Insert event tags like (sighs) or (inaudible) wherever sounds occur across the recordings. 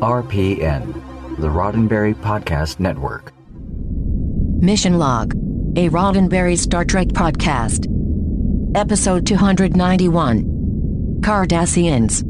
RPN, the Roddenberry Podcast Network. Mission Log, a Roddenberry Star Trek podcast. Episode 291 Cardassians.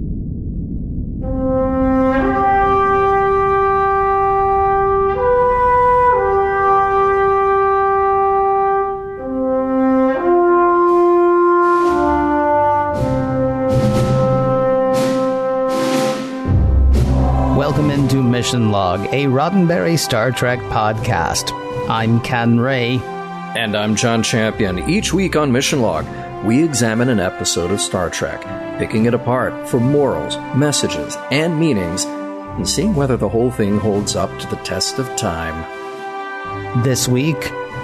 Mission Log, a Roddenberry Star Trek podcast. I'm Ken Ray. And I'm John Champion. Each week on Mission Log, we examine an episode of Star Trek, picking it apart for morals, messages, and meanings, and seeing whether the whole thing holds up to the test of time. This week,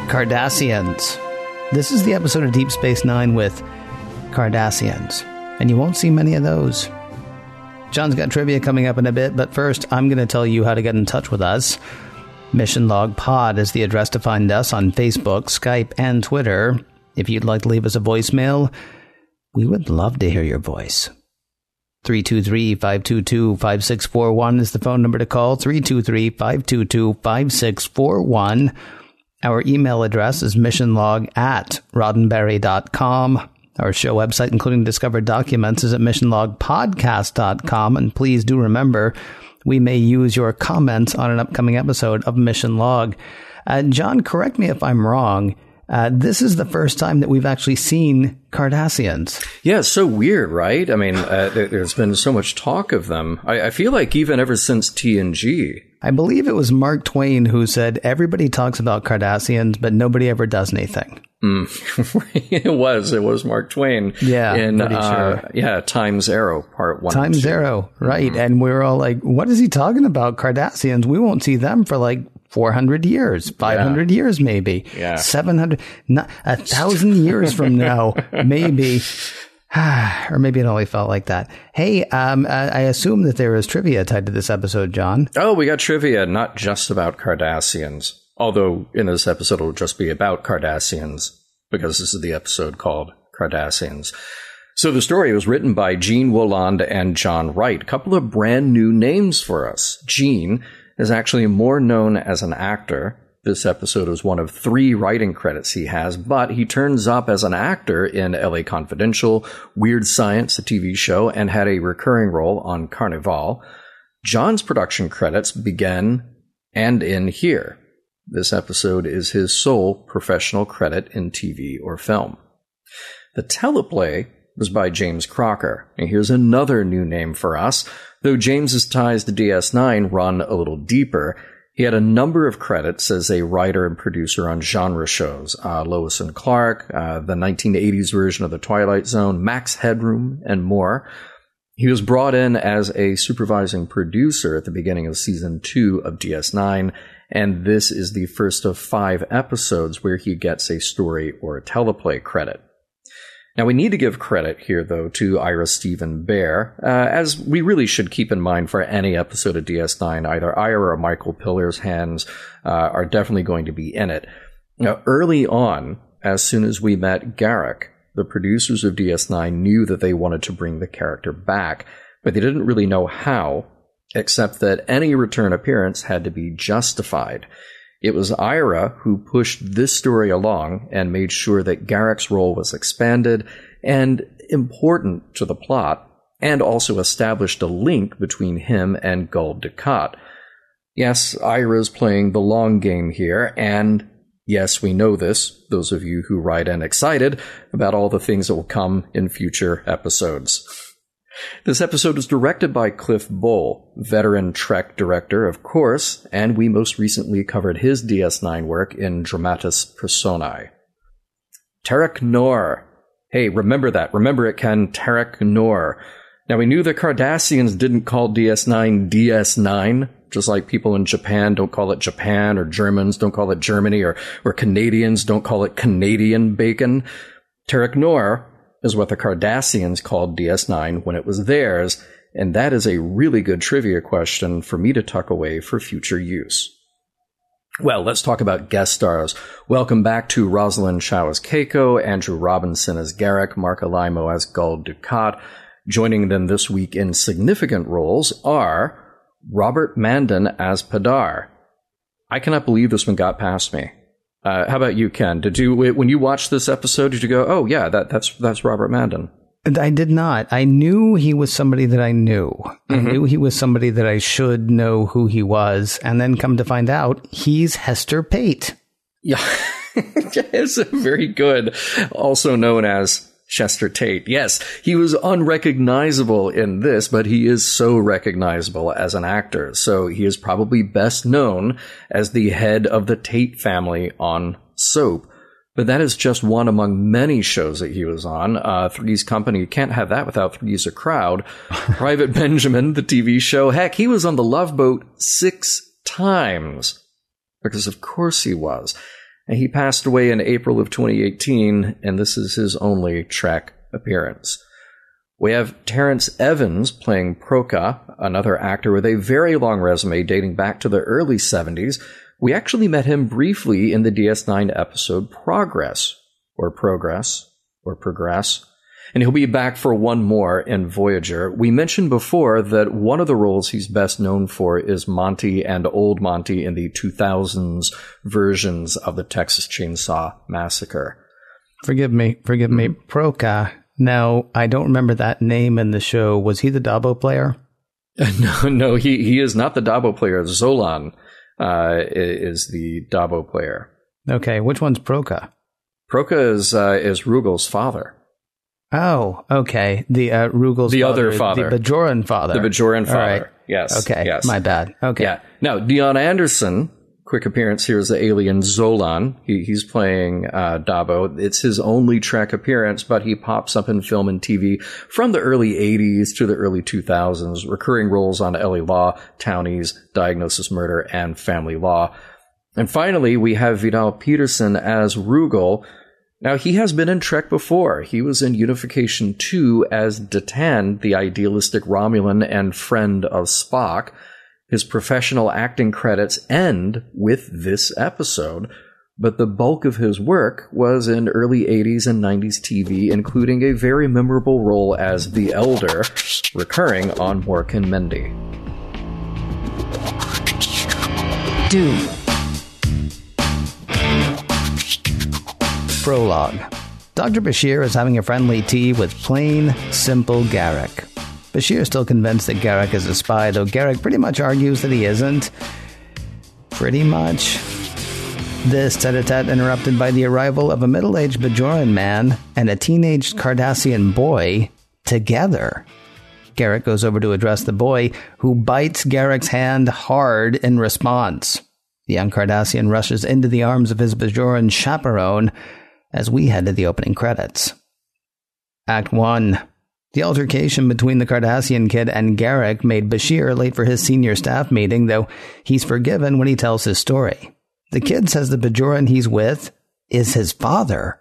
Cardassians. This is the episode of Deep Space Nine with Cardassians, and you won't see many of those. John's got trivia coming up in a bit, but first, I'm going to tell you how to get in touch with us. Mission Log Pod is the address to find us on Facebook, Skype, and Twitter. If you'd like to leave us a voicemail, we would love to hear your voice. 323-522-5641 is the phone number to call. 323-522-5641. Our email address is missionlog at roddenberry.com. Our show website, including discovered documents, is at missionlogpodcast.com. And please do remember, we may use your comments on an upcoming episode of Mission Log. Uh, John, correct me if I'm wrong. Uh, this is the first time that we've actually seen Cardassians. Yeah, it's so weird, right? I mean, uh, there, has been so much talk of them. I, I feel like even ever since TNG. I believe it was Mark Twain who said, Everybody talks about Cardassians, but nobody ever does anything. Mm. (laughs) it was. It was Mark Twain. Yeah. In, pretty uh, sure. yeah, Times Arrow, part one. Time and two. Zero, right. And we are all like, What is he talking about? Cardassians? We won't see them for like 400 years, 500 years, maybe. Yeah. 700, not, a thousand years from now, (laughs) maybe. (sighs) or maybe it only felt like that. Hey, um, I assume that there is trivia tied to this episode, John. Oh, we got trivia, not just about Cardassians. Although in this episode it'll just be about Cardassians, because this is the episode called Cardassians. So the story was written by Gene Wolande and John Wright. A couple of brand new names for us. Gene is actually more known as an actor. This episode is one of three writing credits he has, but he turns up as an actor in LA Confidential, Weird Science, a TV show, and had a recurring role on Carnival. John's production credits begin and end here. This episode is his sole professional credit in TV or film. The teleplay was by James Crocker. And here's another new name for us. Though James's ties to DS9 run a little deeper, he had a number of credits as a writer and producer on genre shows. Uh, Lois and Clark, uh, the 1980s version of The Twilight Zone, Max Headroom, and more. He was brought in as a supervising producer at the beginning of season two of DS9, and this is the first of five episodes where he gets a story or a teleplay credit. Now, we need to give credit here, though, to Ira Steven Behr, uh, as we really should keep in mind for any episode of DS9, either Ira or Michael Piller's hands uh, are definitely going to be in it. Now, early on, as soon as we met Garak, the producers of DS9 knew that they wanted to bring the character back, but they didn't really know how, except that any return appearance had to be justified. It was Ira who pushed this story along and made sure that Garak's role was expanded and important to the plot, and also established a link between him and Gul Dukat. Yes, Ira's playing the long game here, and yes, we know this, those of you who write in excited about all the things that will come in future episodes. This episode was directed by Cliff Bole, veteran Trek director, of course, and we most recently covered his DS9 work in Dramatis Personae. Terok Nor. Hey, remember that. Remember it, Ken. Terok Nor. Now, we knew the Cardassians didn't call DS9 DS9, just like people in Japan don't call it Japan, or Germans don't call it Germany, or, or Canadians don't call it Canadian bacon. Terok Nor is what the Cardassians called DS9 when it was theirs, and that is a really good trivia question for me to tuck away for future use. Well, let's talk about guest stars. Welcome back to Rosalind Chao as Keiko, Andrew Robinson as Garak, Marc Alaimo as Gul Dukat. Joining them this week in significant roles are Robert Mandan as Padar. I cannot believe this one got past me. Uh, how about you, Ken? Did you when you watched this episode? Did you go, "Oh yeah, that, that's that's Robert Mandan"? I did not. I knew he was somebody that I knew. Mm-hmm. I knew he was somebody that I should know who he was, and then come to find out, he's Hester Pate. Yeah, (laughs) it's very good. Also known as Chester Tate. Yes, he was unrecognizable in this, but he is so recognizable as an actor. So he is probably best known as the head of the Tate family on Soap. But that is just one among many shows that he was on. Uh, Three's Company you can't have that without Three's a Crowd. (laughs) Private Benjamin, the TV show. Heck, he was on the Love Boat six times. Because of course he was. And he passed away in April of 2018, and this is his only Trek appearance. We have Terrence Evans playing Proka, another actor with a very long resume dating back to the early 70s. We actually met him briefly in the DS9 episode Progress, or Progress, or Progress and he'll be back for one more in Voyager. We mentioned before that one of the roles he's best known for is Monty and Old Monty in the 2000s versions of the Texas Chainsaw Massacre. Forgive me, forgive me, Proka. Now, I don't remember that name in the show. Was he the Dabo player? (laughs) no, no, he, he is not the Dabo player. Zolan uh, is the Dabo player. Okay, which one's Proka? Proka is uh, is Rugal's father. Oh, okay. The uh, Rugal's the father, other father, the Bajoran father, the Bajoran father. Right. Yes. Okay. Yes. My bad. Okay. Yeah. Now Dion Anderson, quick appearance here as the alien Zolan. He, he's playing uh, Dabo. It's his only Trek appearance, but he pops up in film and TV from the early '80s to the early 2000s, recurring roles on LA Law, Townies, Diagnosis Murder, and Family Law. And finally, we have Vidal Peterson as Rugal now, he has been in Trek before. He was in Unification 2 as Datan, the idealistic Romulan and friend of Spock. His professional acting credits end with this episode, but the bulk of his work was in early 80s and 90s TV, including a very memorable role as the Elder, recurring on Mork and Mindy. Doom. Prologue Dr. Bashir is having a friendly tea with plain, simple Garak. Bashir is still convinced that Garak is a spy, though Garak pretty much argues that he isn't. Pretty much. This tete a tete interrupted by the arrival of a middle aged Bajoran man and a teenage Cardassian boy together. Garak goes over to address the boy, who bites Garak's hand hard in response. The young Cardassian rushes into the arms of his Bajoran chaperone, as we head to the opening credits. Act 1 The altercation between the Cardassian kid and Garak made Bashir late for his senior staff meeting, though he's forgiven when he tells his story. The kid says the Bajoran he's with is his father.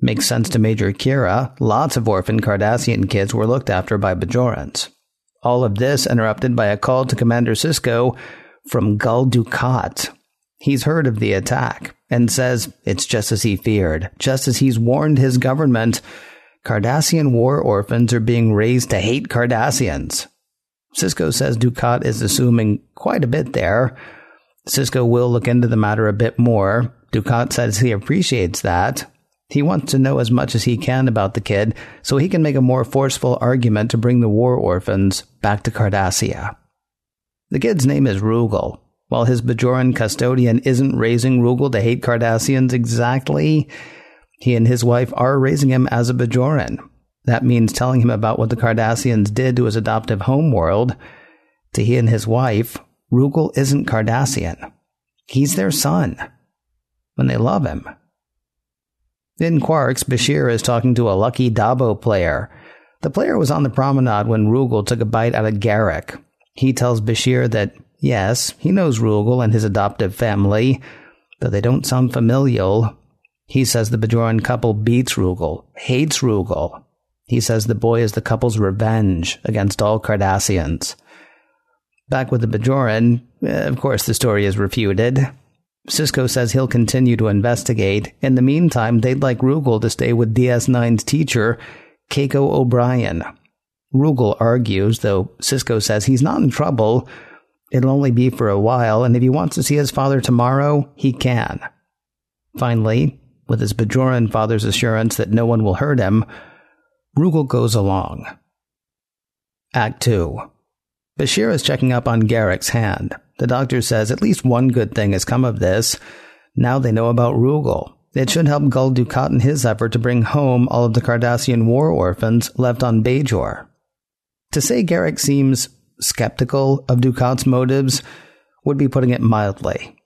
Makes sense to Major Kira. Lots of orphan Cardassian kids were looked after by Bajorans. All of this interrupted by a call to Commander Sisko from Gul Dukat. He's heard of the attack and says it's just as he feared, just as he's warned his government. Cardassian war orphans are being raised to hate Cardassians. Sisko says Dukat is assuming quite a bit there. Sisko will look into the matter a bit more. Dukat says he appreciates that. He wants to know as much as he can about the kid so he can make a more forceful argument to bring the war orphans back to Cardassia. The kid's name is Rugal, while his Bajoran custodian isn't raising Rugal to hate Cardassians exactly, he and his wife are raising him as a Bajoran. That means telling him about what the Cardassians did to his adoptive homeworld. To he and his wife, Rugal isn't Cardassian. He's their son. And they love him. In Quarks, Bashir is talking to a lucky Dabo player. The player was on the promenade when Rugal took a bite out of Garak. He tells Bashir that Yes, he knows Rugal and his adoptive family, though they don't sound familial. He says the Bajoran couple beats Rugal, hates Rugal. He says the boy is the couple's revenge against all Cardassians. Back with the Bajoran, eh, of course the story is refuted. Sisko says he'll continue to investigate. In the meantime, they'd like Rugal to stay with DS9's teacher, Keiko O'Brien. Rugal argues, though Sisko says he's not in trouble. It'll only be for a while, and if he wants to see his father tomorrow, he can. Finally, with his Bajoran father's assurance that no one will hurt him, Rugal goes along. Act 2 Bashir is checking up on Garak's hand. The doctor says at least one good thing has come of this. Now they know about Rugal. It should help Gul Dukat in his effort to bring home all of the Cardassian war orphans left on Bajor. To say Garak seems skeptical of Dukat's motives would be putting it mildly.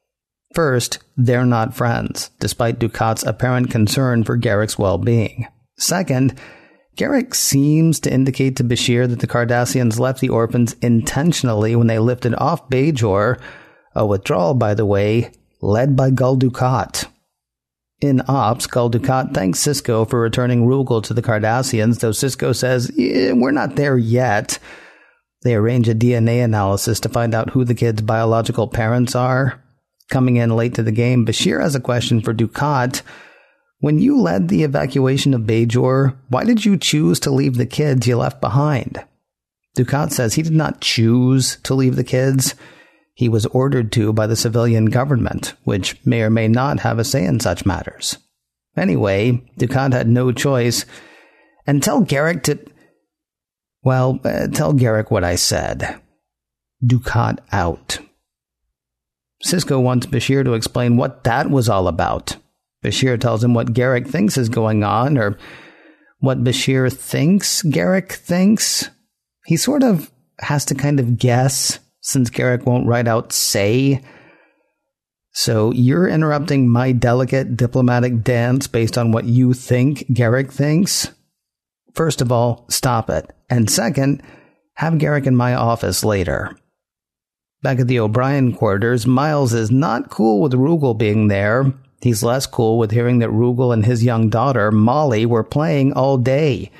First, they're not friends, despite Dukat's apparent concern for Garak's well being. Second, Garak seems to indicate to Bashir that the Cardassians left the orphans intentionally when they lifted off Bajor, a withdrawal, by the way, led by Gul Dukat. In Ops, Gul Dukat thanks Sisko for returning Rugal to the Cardassians, though Sisko says, we're not there yet. They arrange a DNA analysis to find out who the kid's biological parents are. Coming in late to the game, Bashir has a question for Dukat when you led the evacuation of Bajor, why did you choose to leave the kids you left behind? Dukat says he did not choose to leave the kids. He was ordered to by the civilian government, which may or may not have a say in such matters. Anyway, Dukat had no choice. And tell Garak to. Well, uh, tell Garak what I said. Dukat out. Sisko wants Bashir to explain what that was all about. Bashir tells him what Garak thinks is going on, or what Bashir thinks Garak thinks. He sort of has to kind of guess, since Garak won't write out say. So you're interrupting my delicate diplomatic dance based on what you think Garak thinks? First of all, stop it. And second, have Garak in my office later. Back at the O'Brien quarters, Miles is not cool with Rugal being there, He's less cool with hearing that Rugal and his young daughter, Molly, were playing all day.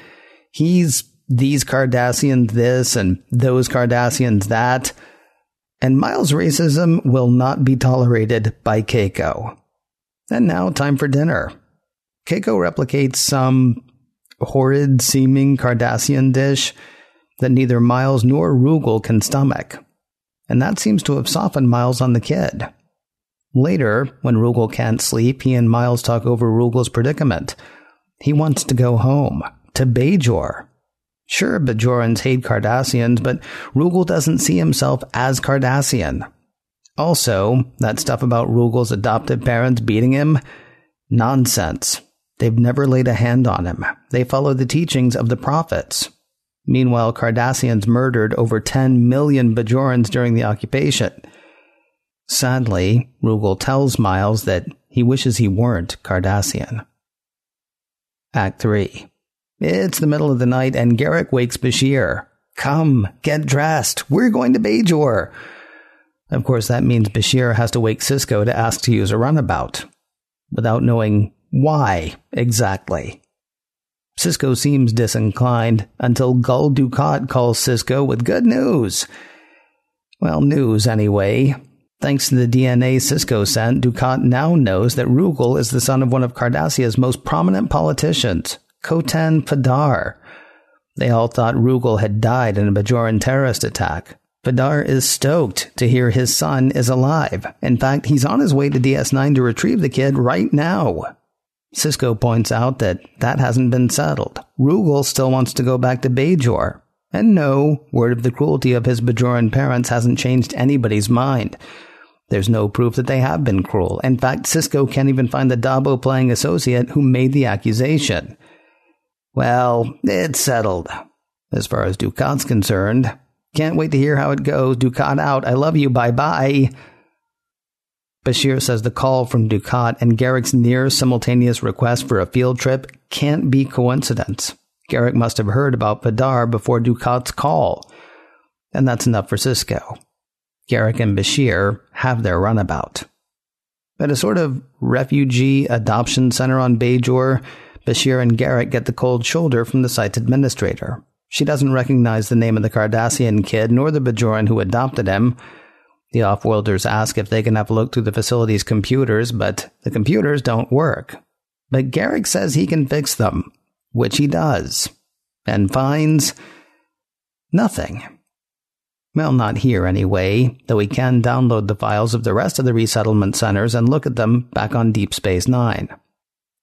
He's these Cardassians this and those Cardassians that. And Miles' racism will not be tolerated by Keiko. And now, time for dinner. Keiko replicates some horrid seeming Cardassian dish that neither Miles nor Rugal can stomach. And that seems to have softened Miles on the kid. Later, when Rugal can't sleep, he and Miles talk over Rugal's predicament. He wants to go home, to Bajor. Sure, Bajorans hate Cardassians, but Rugal doesn't see himself as Cardassian. Also, that stuff about Rugal's adopted parents beating him? Nonsense. They've never laid a hand on him. They follow the teachings of the prophets. Meanwhile, Cardassians murdered over 10 million Bajorans during the occupation. Sadly, Rugal tells Miles that he wishes he weren't Cardassian. Act 3. It's the middle of the night and Garak wakes Bashir. Come, get dressed. We're going to Bajor. Of course, that means Bashir has to wake Sisko to ask to use a runabout, without knowing why exactly. Sisko seems disinclined until Gul Dukat calls Sisko with good news. Well, news anyway. Thanks to the DNA Sisko sent, Dukat now knows that Rugal is the son of one of Cardassia's most prominent politicians, Kotan Padar. They all thought Rugal had died in a Bajoran terrorist attack. Fadar is stoked to hear his son is alive. In fact, he's on his way to DS9 to retrieve the kid right now. Sisko points out that that hasn't been settled. Rugal still wants to go back to Bajor. And no, word of the cruelty of his Bajoran parents hasn't changed anybody's mind. There's no proof that they have been cruel. In fact, Sisko can't even find the Dabo playing associate who made the accusation. Well, it's settled. As far as Dukat's concerned. Can't wait to hear how it goes. Dukat out. I love you. Bye bye. Bashir says the call from Dukat and Garak's near simultaneous request for a field trip can't be coincidence. Garak must have heard about Padar before Dukat's call. And that's enough for Sisko. Garak and Bashir have their runabout. At a sort of refugee adoption center on Bajor, Bashir and Garak get the cold shoulder from the site's administrator. She doesn't recognize the name of the Cardassian kid nor the Bajoran who adopted him. The offworlders ask if they can have a look through the facility's computers, but the computers don't work. But Garak says he can fix them, which he does, and finds Nothing. Well, not here anyway, though he can download the files of the rest of the resettlement centers and look at them back on Deep Space Nine.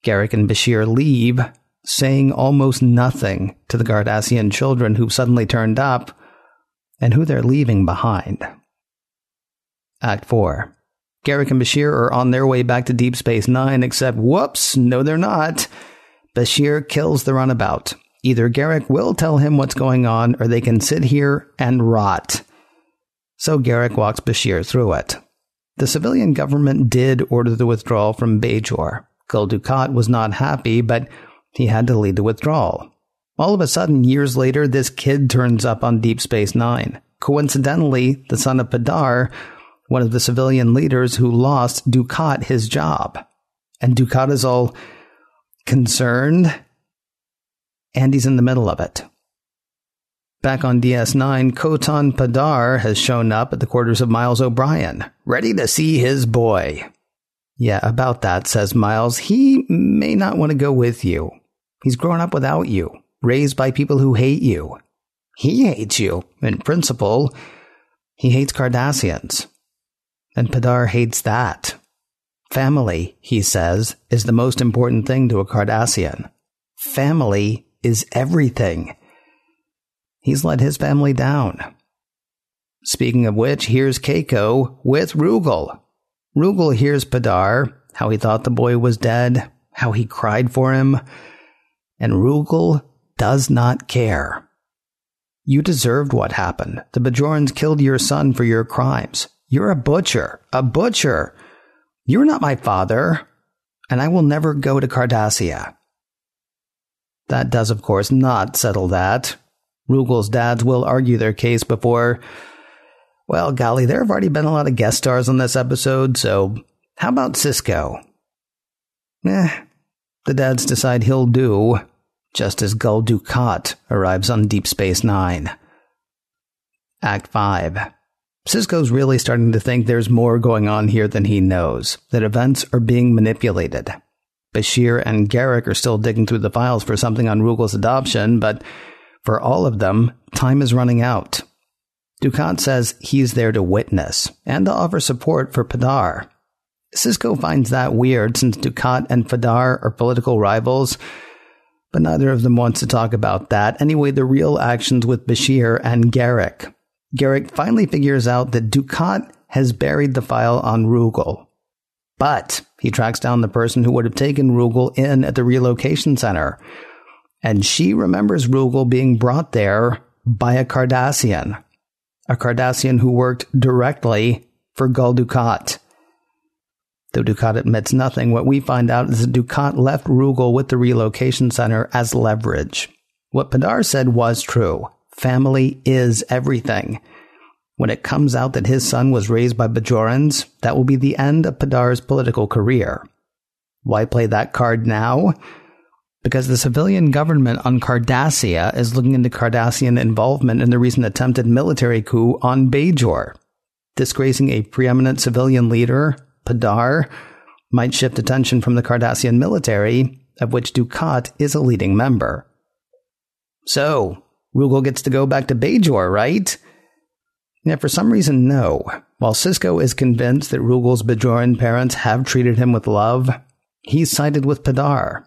Garak and Bashir leave, saying almost nothing to the Cardassian children who've suddenly turned up and who they're leaving behind. Act 4. Garak and Bashir are on their way back to Deep Space Nine, except whoops, no, they're not. Bashir kills the runabout. Either Garak will tell him what's going on, or they can sit here and rot. So Garak walks Bashir through it. The civilian government did order the withdrawal from Bajor. Gul Dukat was not happy, but he had to lead the withdrawal. All of a sudden, years later, this kid turns up on Deep Space Nine. Coincidentally, the son of Padar, one of the civilian leaders who lost Dukat his job. And Dukat is all concerned and he's in the middle of it. Back on DS9, Kotan Padar has shown up at the quarters of Miles O'Brien, ready to see his boy. Yeah, about that, says Miles. He may not want to go with you. He's grown up without you, raised by people who hate you. He hates you. In principle, he hates Cardassians. And Padar hates that. Family, he says, is the most important thing to a Cardassian. Family is everything. He's let his family down. Speaking of which, here's Keiko with Rugal. Rugal hears Padar, how he thought the boy was dead, how he cried for him, and Rugal does not care. You deserved what happened. The Bajorans killed your son for your crimes. You're a butcher. A butcher. You're not my father, and I will never go to Cardassia. That does, of course, not settle that. Rugal's dads will argue their case before. Well, golly, there have already been a lot of guest stars on this episode, so how about Sisko? Eh, the dads decide he'll do, just as Gul Dukat arrives on Deep Space Nine. Act 5. Sisko's really starting to think there's more going on here than he knows, that events are being manipulated. Bashir and Garak are still digging through the files for something on Rugal's adoption, but for all of them, time is running out. Dukat says he's there to witness and to offer support for Padar. Sisko finds that weird since Dukat and Padar are political rivals, but neither of them wants to talk about that. Anyway, the real actions with Bashir and Garak. Garak finally figures out that Dukat has buried the file on Rugal. But he tracks down the person who would have taken Rugal in at the relocation center. And she remembers Rugal being brought there by a Cardassian. A Cardassian who worked directly for Gul Dukat. Though Dukat admits nothing, what we find out is that Dukat left Rugal with the relocation center as leverage. What Padar said was true. Family is everything. When it comes out that his son was raised by Bajorans, that will be the end of Padar's political career. Why play that card now? Because the civilian government on Cardassia is looking into Cardassian involvement in the recent attempted military coup on Bajor. Disgracing a preeminent civilian leader, Padar, might shift attention from the Cardassian military, of which Dukat is a leading member. So, Rugal gets to go back to Bajor, right? Yet for some reason, no. While Sisko is convinced that Rugal's Bajoran parents have treated him with love, he's sided with Padar.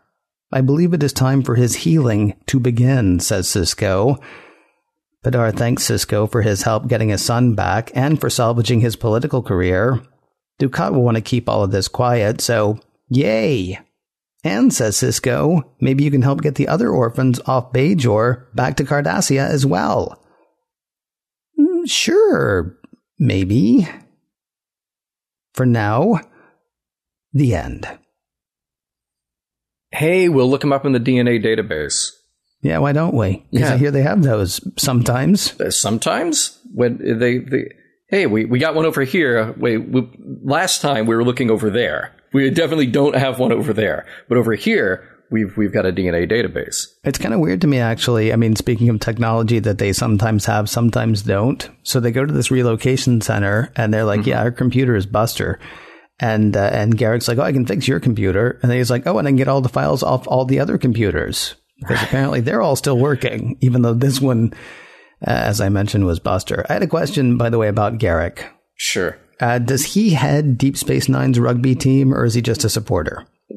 I believe it is time for his healing to begin, says Sisko. Padar thanks Sisko for his help getting his son back and for salvaging his political career. Dukat will want to keep all of this quiet, so yay! And, says Sisko, maybe you can help get the other orphans off Bajor back to Cardassia as well. Sure, maybe. For now, the end. Hey, we'll look them up in the DNA database. Yeah, why don't we? Because Yeah. I hear they have those sometimes. Uh, Sometimes when they, they hey, we, we got one over here. Wait, we, last time we were looking over there. We definitely don't have one over there, but over here we've we've got a DNA database. It's kind of weird to me, actually. I mean, speaking of technology that they sometimes have, sometimes don't. So they go to this relocation center and they're like, yeah, our computer is Buster. And, uh, and Garak's like, oh, I can fix your computer. And then he's like, oh, and I can get all the files off all the other computers. Because apparently they're all still working, even though this one uh, as I mentioned, was Buster. I had a question, by the way, about Garak. Sure. Uh, does he head Deep Space Nine's rugby team, or is he just a supporter? (laughs)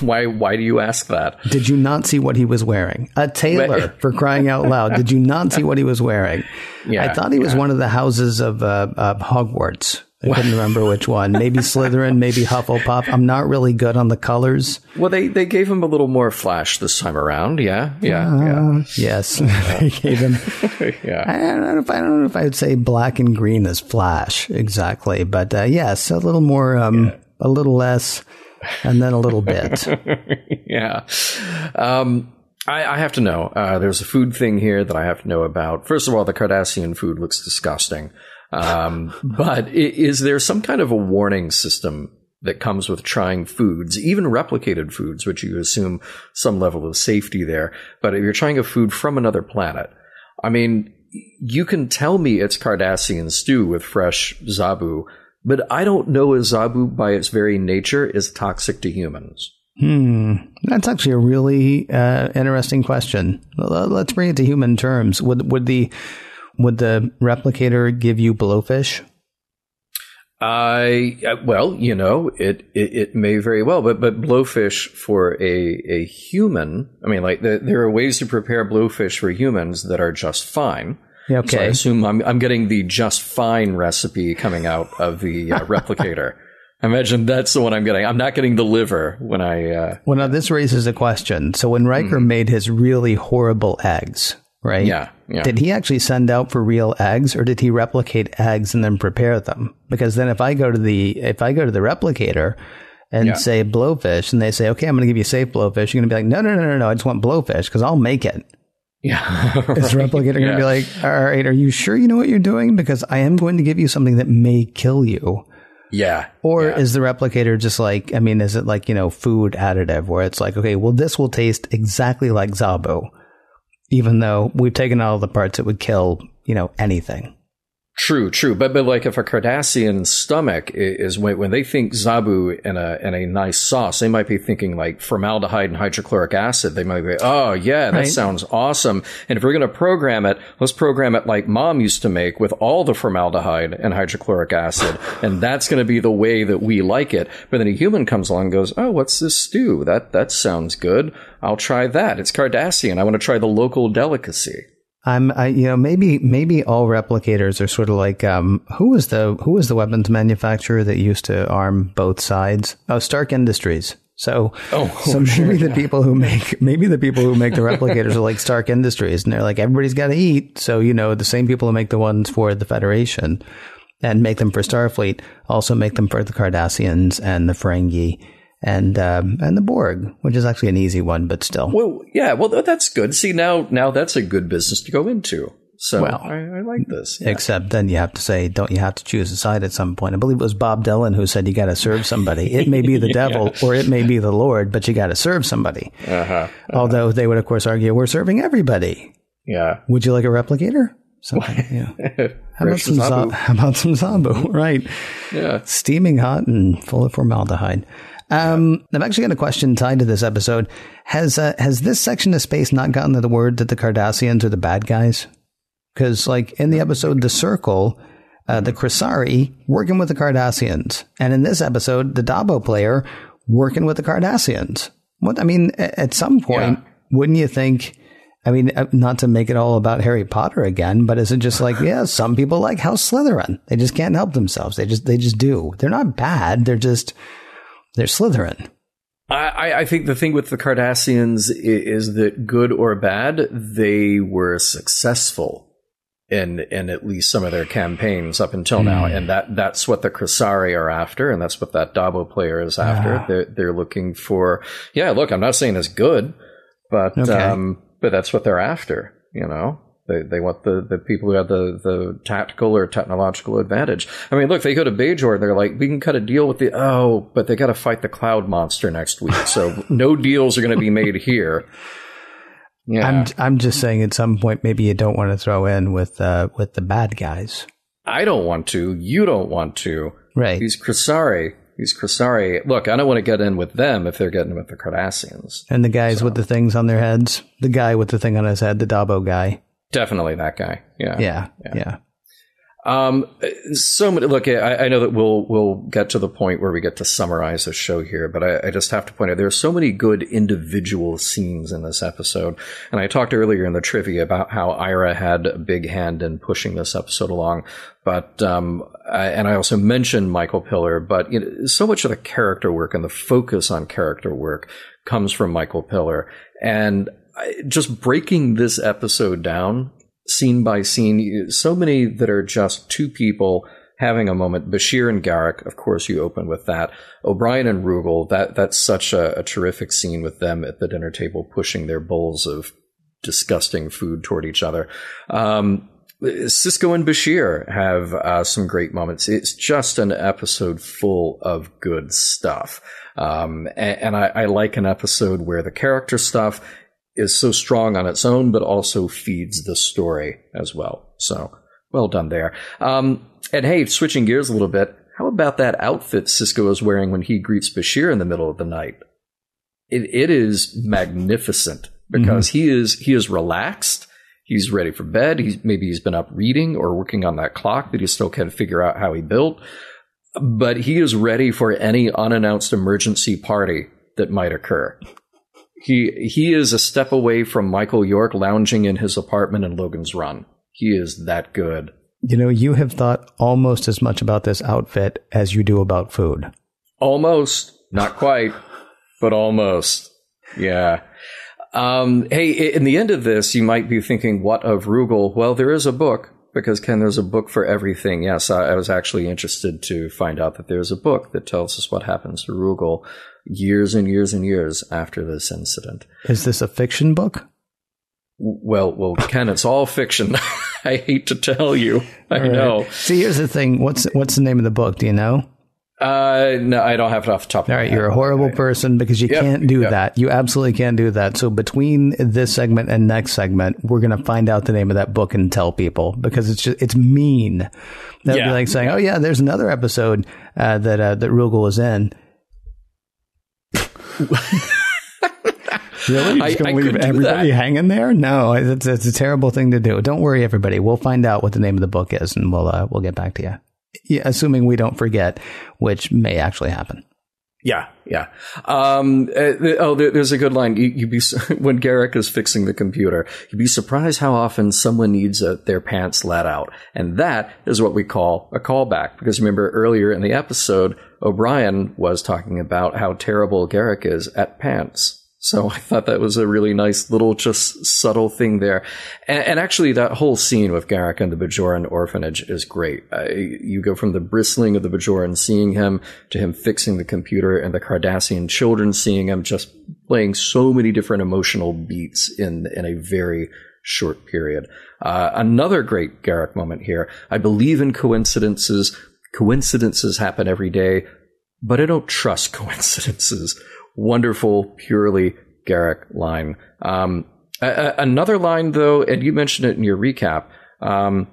Why? Why do you ask that? Did you not see what he was wearing? A tailor, (laughs) for crying out loud! Did you not see what he was wearing? (laughs) Yeah, I thought he was yeah. one of the houses of uh, uh, Hogwarts. I couldn't remember which one. Maybe (laughs) Slytherin, maybe Hufflepuff. I'm not really good on the colors. Well, they, they gave him a little more flash this time around. Yeah, yeah, Uh, yes, (laughs) they gave him. yeah, (laughs) yeah. I don't know if I don't know if I'd say black and green as Flash exactly, but uh, yes, a little more, um, a little less, and then a little bit. yeah. Um, I, I have to know. Uh, there's a food thing here that I have to know about. First of all, the Cardassian food looks disgusting. Um, but is there some kind of a warning system that comes with trying foods, even replicated foods, which you assume some level of safety there? But if you're trying a food from another planet, I mean, you can tell me it's Cardassian stew with fresh zabu, but I don't know if zabu by its very nature is toxic to humans. Hmm, that's actually a really uh, interesting question. Let's bring it to human terms. Would would the would the replicator give you blowfish? I well, you know, it, it it may very well, but but blowfish for a a human. I mean, like the, there are ways to prepare blowfish for humans that are just fine. Yeah, So I assume I'm I'm getting the just fine recipe coming out of the uh, (laughs) replicator. I imagine that's the one I'm getting. I'm not getting the liver when I. Uh, Well, now this raises a question. So when Riker made his really horrible eggs, right? Yeah, yeah. Did he actually send out for real eggs, or did he replicate eggs and then prepare them? Because then, if I go to the if I go to the replicator and Yeah. say blowfish, and they say, "Okay, I'm going to give you safe blowfish," you're going to be like, "No, no, no, no, no! I just want blowfish because I'll make it." yeah. (laughs) Is the replicator going to be like, "All right, are you sure you know what you're doing? Because I am going to give you something that may kill you." yeah. Or yeah. is the replicator just like, I mean, is it like, you know, food additive where it's like, okay, well, this will taste exactly like Zabu, even though we've taken all the parts that would kill, you know, anything. True, true, but but like if a Cardassian stomach is when when they think zabu in a in a nice sauce, they might be thinking like formaldehyde and hydrochloric acid. They might be, oh yeah, that Right. sounds awesome. And if we're going to program it, let's program it like mom used to make with all the formaldehyde and hydrochloric acid, and that's going to be the way that we like it. But then a human comes along and goes, oh, what's this stew? That that sounds good. I'll try that. It's Cardassian. I want to try the local delicacy. I'm, I, you know, maybe, maybe all replicators are sort of like, um, who was the, who was the weapons manufacturer that used to arm both sides? Oh, Stark Industries. So, Oh, (laughs) so maybe the people who make, maybe the people who make the replicators are like Stark Industries and they're like, everybody's got to eat. So, you know, the same people who make the ones for the Federation and make them for Starfleet also make them for the Cardassians and the Ferengi and, um, and the Borg, which is actually an easy one, but still. Well, yeah, well, that's good. See, now, now that's a good business to go into. So Well, I, I like this. Yeah. Except then you have to say, don't you have to choose a side at some point? I believe it was Bob Dylan who said you got to serve somebody. (laughs) It may be the devil or it may be the Lord, but you got to serve somebody. Uh-huh. Although they would, of course, argue we're serving everybody. Yeah. Would you like a replicator? Something, (laughs) yeah. (laughs) How about some. Zabu? How about some Zabu? Right. Yeah. Steaming hot and full of formaldehyde. Um, I've actually got a question tied to this episode. Has uh, has this section of space not gotten to the word that the Cardassians are the bad guys? Because, like in the episode The Circle, uh, the Kressari working with the Cardassians, and in this episode, the Dabo player working with the Cardassians. What I mean, at some point, wouldn't you think? I mean, uh, not to make it all about Harry Potter again, but is it just like, (laughs) yeah, some people like House Slytherin. They just can't help themselves. They just, they just do. They're not bad. They're just, they're Slytherin. I, I- think the thing with the Cardassians i- is that good or bad, they were successful in in at least some of their campaigns up until now, and that that's what the Kressari are after, and that's what that Dabo player is after. Ah. They're they're looking for. Yeah, look, I'm not saying it's good, but Okay. um, but that's what they're after. You know. They, they want the, the people who have the, the tactical or technological advantage. I mean, look, they go to Bajor, they're like, we can cut a deal with the, oh, but they got to fight the cloud monster next week. So (laughs) no deals are going to be made here. Yeah. I'm, I'm just saying at some point, maybe you don't want to throw in with, uh, with the bad guys. I don't want to. You don't want to. Right. These Kressari, these Kressari, look, I don't want to get in with them if they're getting with the Cardassians. And the guys with the things on their heads, the guy with the thing on his head, the Dabo guy. Definitely that guy. Yeah. Yeah, yeah. Um, so many, look, I, I know that we'll, we'll get to the point where we get to summarize the show here, but I, I just have to point out there are so many good individual scenes in this episode. And I talked earlier in the trivia about how Ira had a big hand in pushing this episode along. But, um, I, and I also mentioned Michael Piller, but you know, so much of the character work and the focus on character work comes from Michael Piller. And I, just breaking this episode down scene by scene. So many that are just two people having a moment. Bashir and Garak, of course, you open with that. O'Brien and Rugal, that that's such a, a terrific scene with them at the dinner table, pushing their bowls of disgusting food toward each other. Um, Sisko and Bashir have uh, some great moments. It's just an episode full of good stuff. Um, and, and I, I, like an episode where the character stuff is so strong on its own, but also feeds the story as well. So well done there. Um, and hey, switching gears a little bit, how about that outfit Sisko is wearing when he greets Bashir in the middle of the night? It, it is magnificent because mm-hmm. he is he is relaxed. He's ready for bed. He's maybe he's been up reading or working on that clock that he still can't figure out how he built. But he is ready for any unannounced emergency party that might occur. He he is a step away from Michael York lounging in his apartment in Logan's Run. He is that good. You know, you have thought almost as much about this outfit as you do about food. Almost, not quite, but almost. Yeah. Um, hey, in the end of this, you might be thinking, what of Rugal? Well, there is a book because Ken, there's a book for everything. Yes, I, I, was actually interested to find out that there's a book that tells us what happens to Rugal years and years and years after this incident. Is this a fiction book? Well, well, Ken, it's all fiction. (laughs) I hate to tell you. I right. know. See, here's the thing. What's what's the name of the book? Do you know? Uh, no, I don't have it off the top. All right, you're a horrible right. person because you yep, can't do yep. that. You absolutely can't do that. So between this segment and next segment, we're gonna find out the name of that book and tell people because it's just it's mean. That'd yeah. be like saying, "Oh yeah, there's another episode uh, that uh, that Rugal was in." (laughs) Really? You're just going to leave everybody hanging there? No, it's, it's a terrible thing to do. Don't worry, everybody. We'll find out what the name of the book is, and we'll uh, we'll get back to you. Yeah, assuming we don't forget, which may actually happen. Yeah, yeah. Um, uh, oh, there, there's a good line. You, would be (laughs) when Garak is fixing the computer. You'd be surprised how often someone needs a, their pants let out, and that is what we call a callback. Because remember earlier in the episode, O'Brien was talking about how terrible Garak is at pants. So I thought that was a really nice little, just subtle thing there. And, and actually, that whole scene with Garak and the Bajoran orphanage is great. You go from the bristling of the Bajoran seeing him to him fixing the computer and the Cardassian children seeing him just playing so many different emotional beats in, in a very short period. Uh, another great Garak moment here. I believe in coincidences. Coincidences happen every day, but I don't trust (laughs) coincidences wonderful, purely Garak line. Um, a- a- another line, though, and you mentioned it in your recap. Um,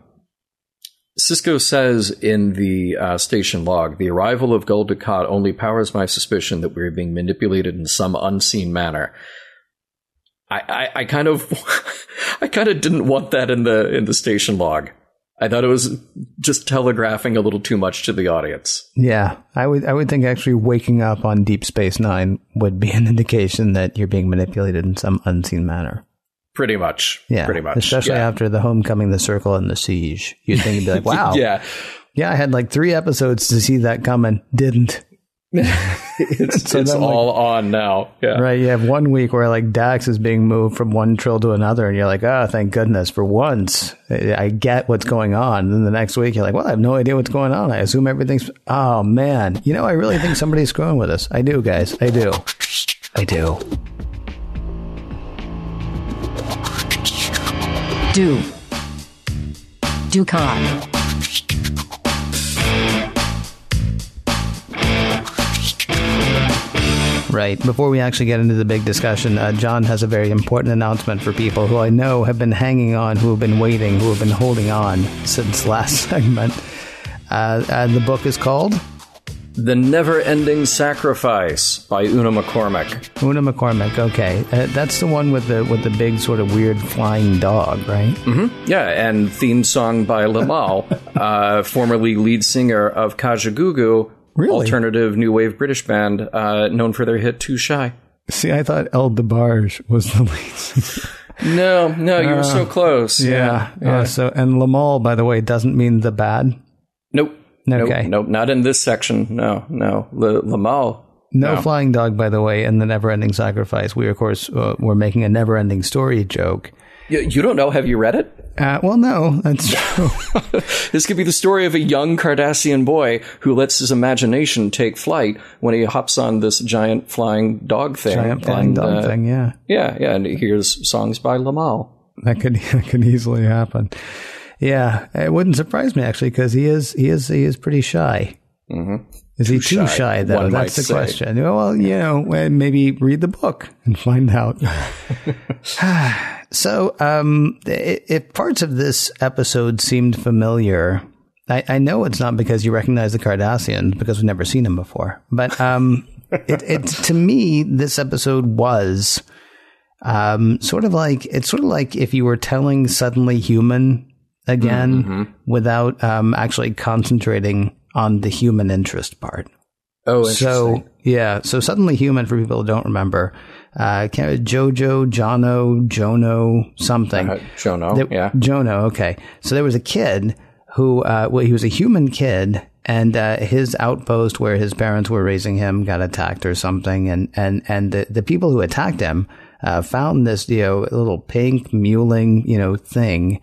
Sisko says in the uh, station log, the arrival of Gul Dukat only powers my suspicion that we are being manipulated in some unseen manner. I, I, I kind of, (laughs) I kind of didn't want that in the in the station log. I thought it was just telegraphing a little too much to the audience. Yeah, I would I would think actually waking up on Deep Space Nine would be an (laughs) indication that you're being manipulated in some unseen manner. Pretty much. Yeah. Pretty much. Especially yeah. after the homecoming, the circle, and the siege. You'd think you'd be like, (laughs) wow. yeah. Yeah, I had like three episodes to see that coming. Didn't. It's, (laughs) so it's all like, on now. Yeah. Right. You have one week where like Dax is being moved from one trill to another, and you're like, oh, thank goodness for once. I get what's going on. And then the next week, you're like, well, I have no idea what's going on. I assume everything's. Oh, man. You know, I really think somebody's screwing with us. I do, guys. I do. I do. Do. Dukat. Right. Before we actually get into the big discussion, uh, John has a very important announcement for people who I know have been hanging on, who have been waiting, who have been holding on since (laughs) last segment. Uh, uh, the book is called The Never Ending Sacrifice by Una McCormack. Una McCormack. Okay, uh, that's the one with the with the big sort of weird flying dog, right? Mm-hmm. Yeah, and theme song by Limahl, (laughs) uh, formerly lead singer of Kajagoogoo, Really? alternative new wave British band uh, known for their hit "Too Shy." See, I thought El DeBarge was the lead. No, no, you were so close. yeah. yeah. Uh, so, and Lamal, by the way, doesn't mean the bad. Nope. Okay. Nope, nope, not in this section. No, no. L- Limahl. No, No. flying dog, by the way, and the never-ending sacrifice. We, of course, uh, were making a never-ending story joke. You, you don't know? Have you read it? Uh, well, no, that's (laughs) true. This could be the story of a young Cardassian boy who lets his imagination take flight when he hops on this giant flying dog thing. Giant flying And, dog uh, thing, yeah. Yeah, yeah, and he hears songs by Limahl. That could (laughs) that could easily happen. Yeah, it wouldn't surprise me actually because he is he is he is pretty shy. Mm-hmm. Is he too shy, shy, though? That's the say. question. Well, you know, maybe read the book and find out. (laughs) (sighs) so, um, if parts of this episode seemed familiar, I, I know it's not because you recognize the Cardassians because we've never seen them before. But um, it, it to me, this episode was um, sort of like it's sort of like if you were telling suddenly human again without um, actually concentrating on the human interest part. Oh, So yeah, so suddenly human for people who don't remember, uh, Jojo, Jono, Jono, something. Uh, Jono, yeah. Jono. Okay, so there was a kid who, uh, well, he was a human kid, and uh, his outpost where his parents were raising him got attacked or something, and and and the the people who attacked him uh, found this you know little pink mewling you know thing.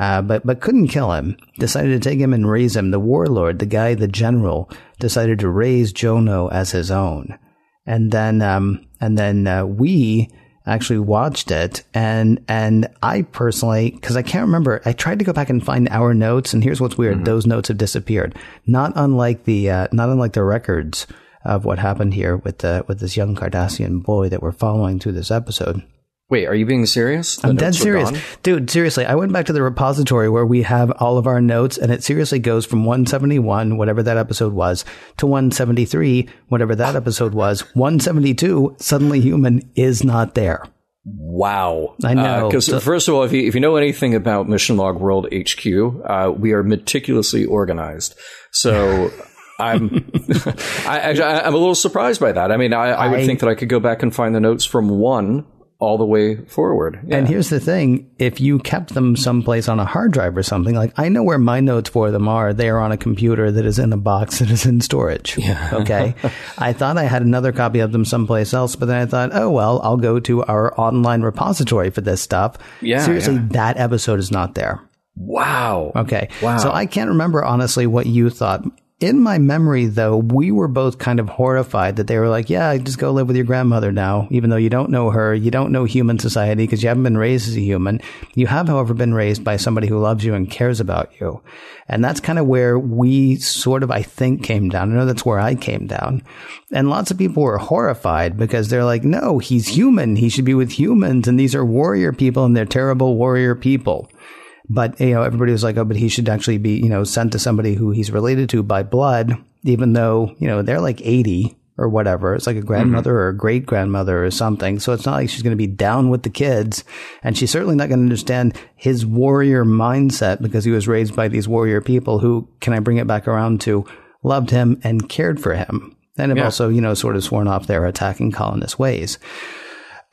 Uh, but but couldn't kill him. Decided to take him and raise him. The warlord, the guy, the general, decided to raise Jono as his own. And then um, and then uh, we actually watched it. And and I personally because I can't remember I tried to go back and find our notes and here's what's weird. Those notes have disappeared. Not unlike the uh, not unlike the records of what happened here with the with this young Cardassian boy that we're following through this episode Wait, are you being serious? The I'm dead serious. Dude, seriously, I went back to the repository where we have all of our notes and it seriously goes from 171, whatever that episode was, to 173, whatever that episode was. 172, Suddenly Human is not there. Wow. I know. Because, So- first of all, if you, if you know anything about Mission Log World HQ, uh, we are meticulously organized. So. (laughs) I'm, (laughs) I, I, I'm a little surprised by that. I mean, I, I would I- think that I could go back and find the notes from one all the way forward. Yeah. And here's the thing if you kept them someplace on a hard drive or something, like I know where my notes for them are. They are on a computer that is in a box (laughs) that is in storage. Yeah. Okay. (laughs) I thought I had another copy of them someplace else, but then I thought, oh, well, I'll go to our online repository for this stuff. Yeah, Seriously, yeah. that episode is not there. wow. Okay. Wow. So I can't remember honestly what you thought. In my memory, though, we were both kind of horrified that they were like, yeah, just go live with your grandmother now, even though you don't know her. You don't know human society because you haven't been raised as a human. You have, however, been raised by somebody who loves you and cares about you. And that's kind of where we sort of, I think, came down. I know that's where I came down. And lots of people were horrified because they're like, no, he's human. He should be with humans. And these are warrior people and they're terrible warrior people. But you know, everybody was like, "Oh, but he should actually be, you know, sent to somebody who he's related to by blood, even though you know they're like eighty or whatever. It's like a mm-hmm. grandmother or a great grandmother or something. So it's not like she's going to be down with the kids, and she's certainly not going to understand his warrior mindset because he was raised by these warrior people who, can I bring it back around to, loved him and cared for him, and have Yeah. also, you know, sort of sworn off their attacking colonist ways.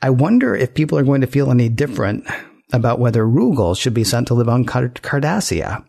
I wonder if people are going to feel any different about whether Rugal should be sent to live on Card- Cardassia,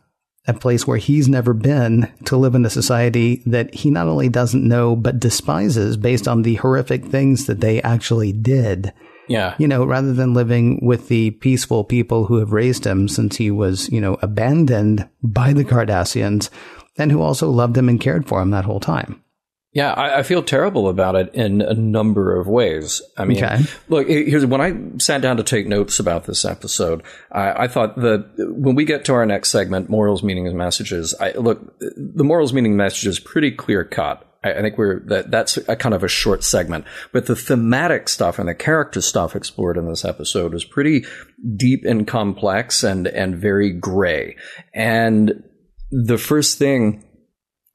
a place where he's never been, to live in a society that he not only doesn't know, but despises based on the horrific things that they actually did. Yeah. You know, rather than living with the peaceful people who have raised him since he was, you know, abandoned by the Cardassians and who also loved him and cared for him that whole time. Yeah, I, I feel terrible about it in a number of ways. I mean, Okay. look, here's when I sat down to take notes about this episode. I, I thought that when we get to our next segment, morals, meanings, and messages. I look, the morals, meaning, message is pretty clear cut. I, I think we're that that's a kind of a short segment, but the thematic stuff and the character stuff explored in this episode is pretty deep and complex and and very gray. And the first thing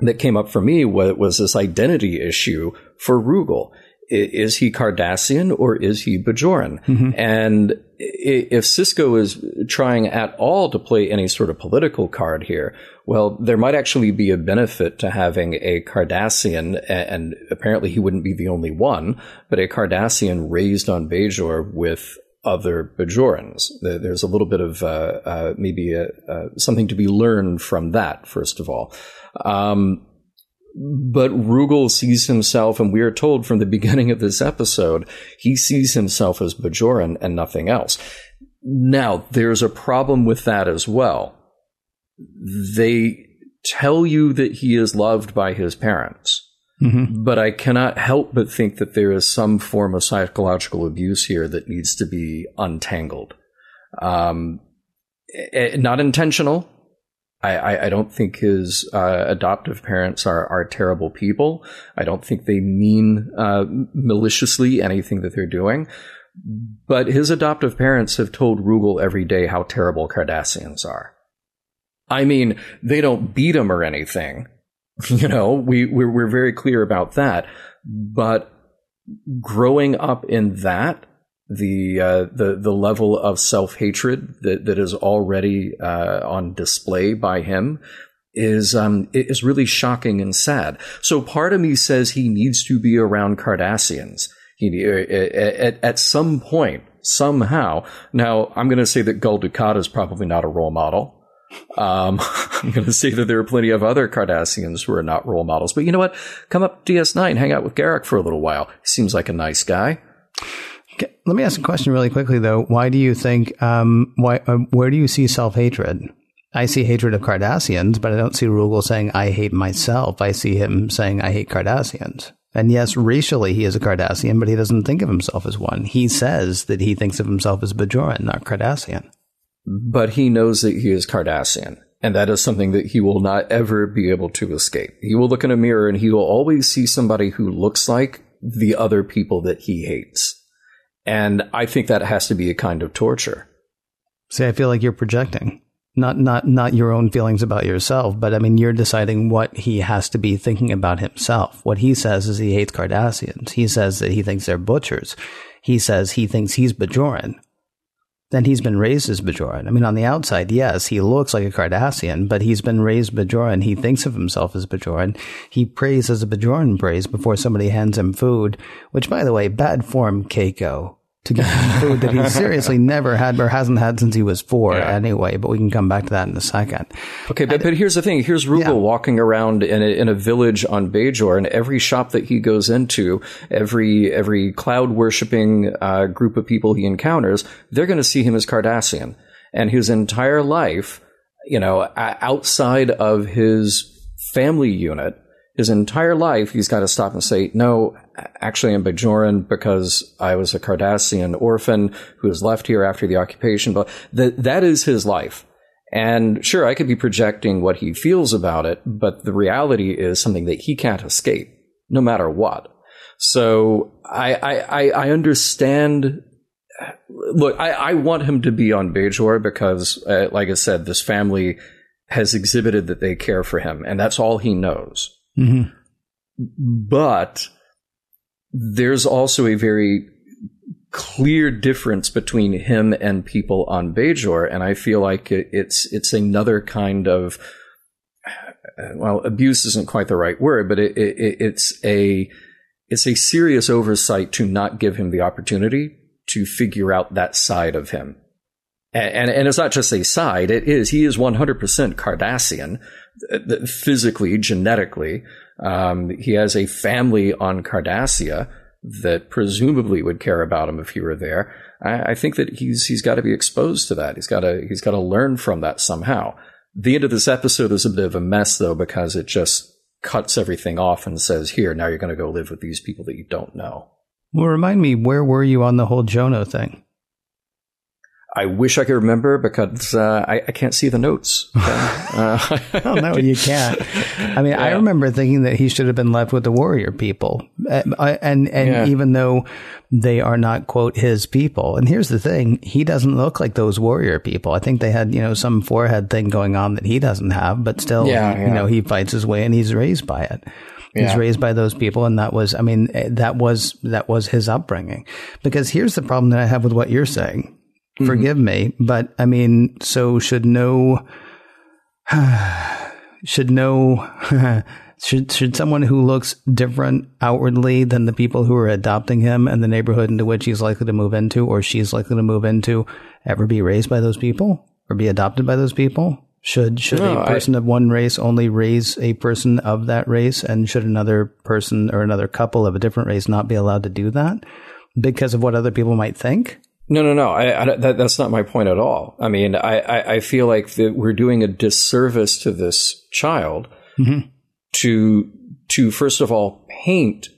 that came up for me was, was this identity issue for Rugal. Is he Cardassian or is he Bajoran? Mm-hmm. And if Sisko is trying at all to play any sort of political card here, well, there might actually be a benefit to having a Cardassian, and apparently he wouldn't be the only one, but a Cardassian raised on Bajor with other Bajorans. There's a little bit of uh, uh, maybe a, uh, something to be learned from that, first of all. Um, but Rugal sees himself, and we are told from the (laughs) beginning of this episode, he sees himself as Bajoran and nothing else. Now, there's a problem with that as well. They tell you that he is loved by his parents. Mm-hmm. But I cannot help but think that there is some form of psychological abuse here that needs to be untangled. Um, not intentional, I, I, don't think his uh, adoptive parents are, are terrible people. I don't think they mean uh, maliciously anything that they're doing. But his adoptive parents have told Rugal every day how terrible Cardassians are. I mean, they don't beat him or anything. (laughs) You know, we, we're, we're very clear about that. But growing up in that, the uh, the the level of self hatred that that is already uh, on display by him is um is really shocking and sad. So part of me says he needs to be around Cardassians. He uh, at, at some point somehow. Now I'm going to say that Gul Dukat is probably not a role model. Um, (laughs) I'm going to say that there are plenty of other Cardassians who are not role models. But you know what? Come up DS9, hang out with Garak for a little while. He seems like a nice guy. Let me ask a question really quickly, though. Why do you think? Um, why? Uh, where do you see self hatred? I see hatred of Cardassians, but I don't see Rugal saying I hate myself. I see him saying I hate Cardassians. And yes, racially he is a Cardassian, but he doesn't think of himself as one. He says that he thinks of himself as Bajoran, not Cardassian. But he knows that he is Cardassian. And that is something that he will not ever be able to escape. He will look in a mirror and he will always see somebody who looks like the other people that he hates. And I think that has to be a kind of torture. See, I feel like you're projecting. Not not not your own feelings about yourself, but I mean you're deciding what he has to be thinking about himself. What he says is he hates Cardassians. He says that he thinks they're butchers. He says he thinks he's Bajoran. Then he's been raised as Bajoran. I mean, on the outside, yes, he looks like a Cardassian, but he's been raised Bajoran. He thinks of himself as Bajoran. He prays as a Bajoran prays before somebody hands him food, which, by the way, bad form, Keiko to get food that he (laughs) seriously never had or hasn't had since he was four yeah. anyway, but we can come back to that in a second. Okay, but, but here's the thing. Here's Rugal yeah. walking around in a, in a village on Bajor and every shop that he goes into, every, every cloud worshipping uh, group of people he encounters, they're going to see him as Cardassian. And his entire life, you know, outside of his family unit, his entire life, he's got to stop and say, no, actually I'm Bajoran because I was a Cardassian orphan who was left here after the occupation. But that, that is his life. And sure, I could be projecting what he feels about it, but the reality is something that he can't escape, no matter what. So I, I, I understand. Look, I, I want him to be on Bajor because, uh, like I said, this family has exhibited that they care for him, and that's all he knows. Mm-hmm. But there's also a very clear difference between him and people on Bajor, and I feel like it's it's another kind of well, abuse isn't quite the right word, but it, it, it's a it's a serious oversight to not give him the opportunity to figure out that side of him. And, and, and it's not just a side; it is he is one hundred percent Cardassian, physically, genetically. Um, he has a family on Cardassia that presumably would care about him if he were there. I, I think that he's he's got to be exposed to that. He's got to he's got to learn from that somehow. The end of this episode is a bit of a mess though because it just cuts everything off and says, "Here, now you're going to go live with these people that you don't know." Well, remind me, where were you on the whole Jono thing? I wish I could remember because uh, I, I, can't see the notes. (laughs) Uh, oh no, you (laughs) can't. I mean, yeah. I remember thinking that he should have been left with the warrior people, and and, and yeah. even though they are not quote his people. And here's the thing: he doesn't look like those warrior people. I think they had you know some forehead thing going on that he doesn't have, but still, yeah, you know, he fights his way and he's raised by it. Yeah. He's raised by those people, and that was, I mean, that was that was his upbringing. Because here's the problem that I have with what you're saying. Mm-hmm. Forgive me, but I mean, so should no (sighs) should no (laughs) should should someone who looks different outwardly than the people who are adopting him and the neighborhood into which he's likely to move into or she's likely to move into ever be raised by those people or be adopted by those people? Should should no, a person I, of one race only raise a person of that race, and should another person or another couple of a different race not be allowed to do that because of what other people might think? No, no, no. I, I, that, that's not my point at all. I mean, I, I feel like that we're doing a disservice to this child mm-hmm. to to first of all paint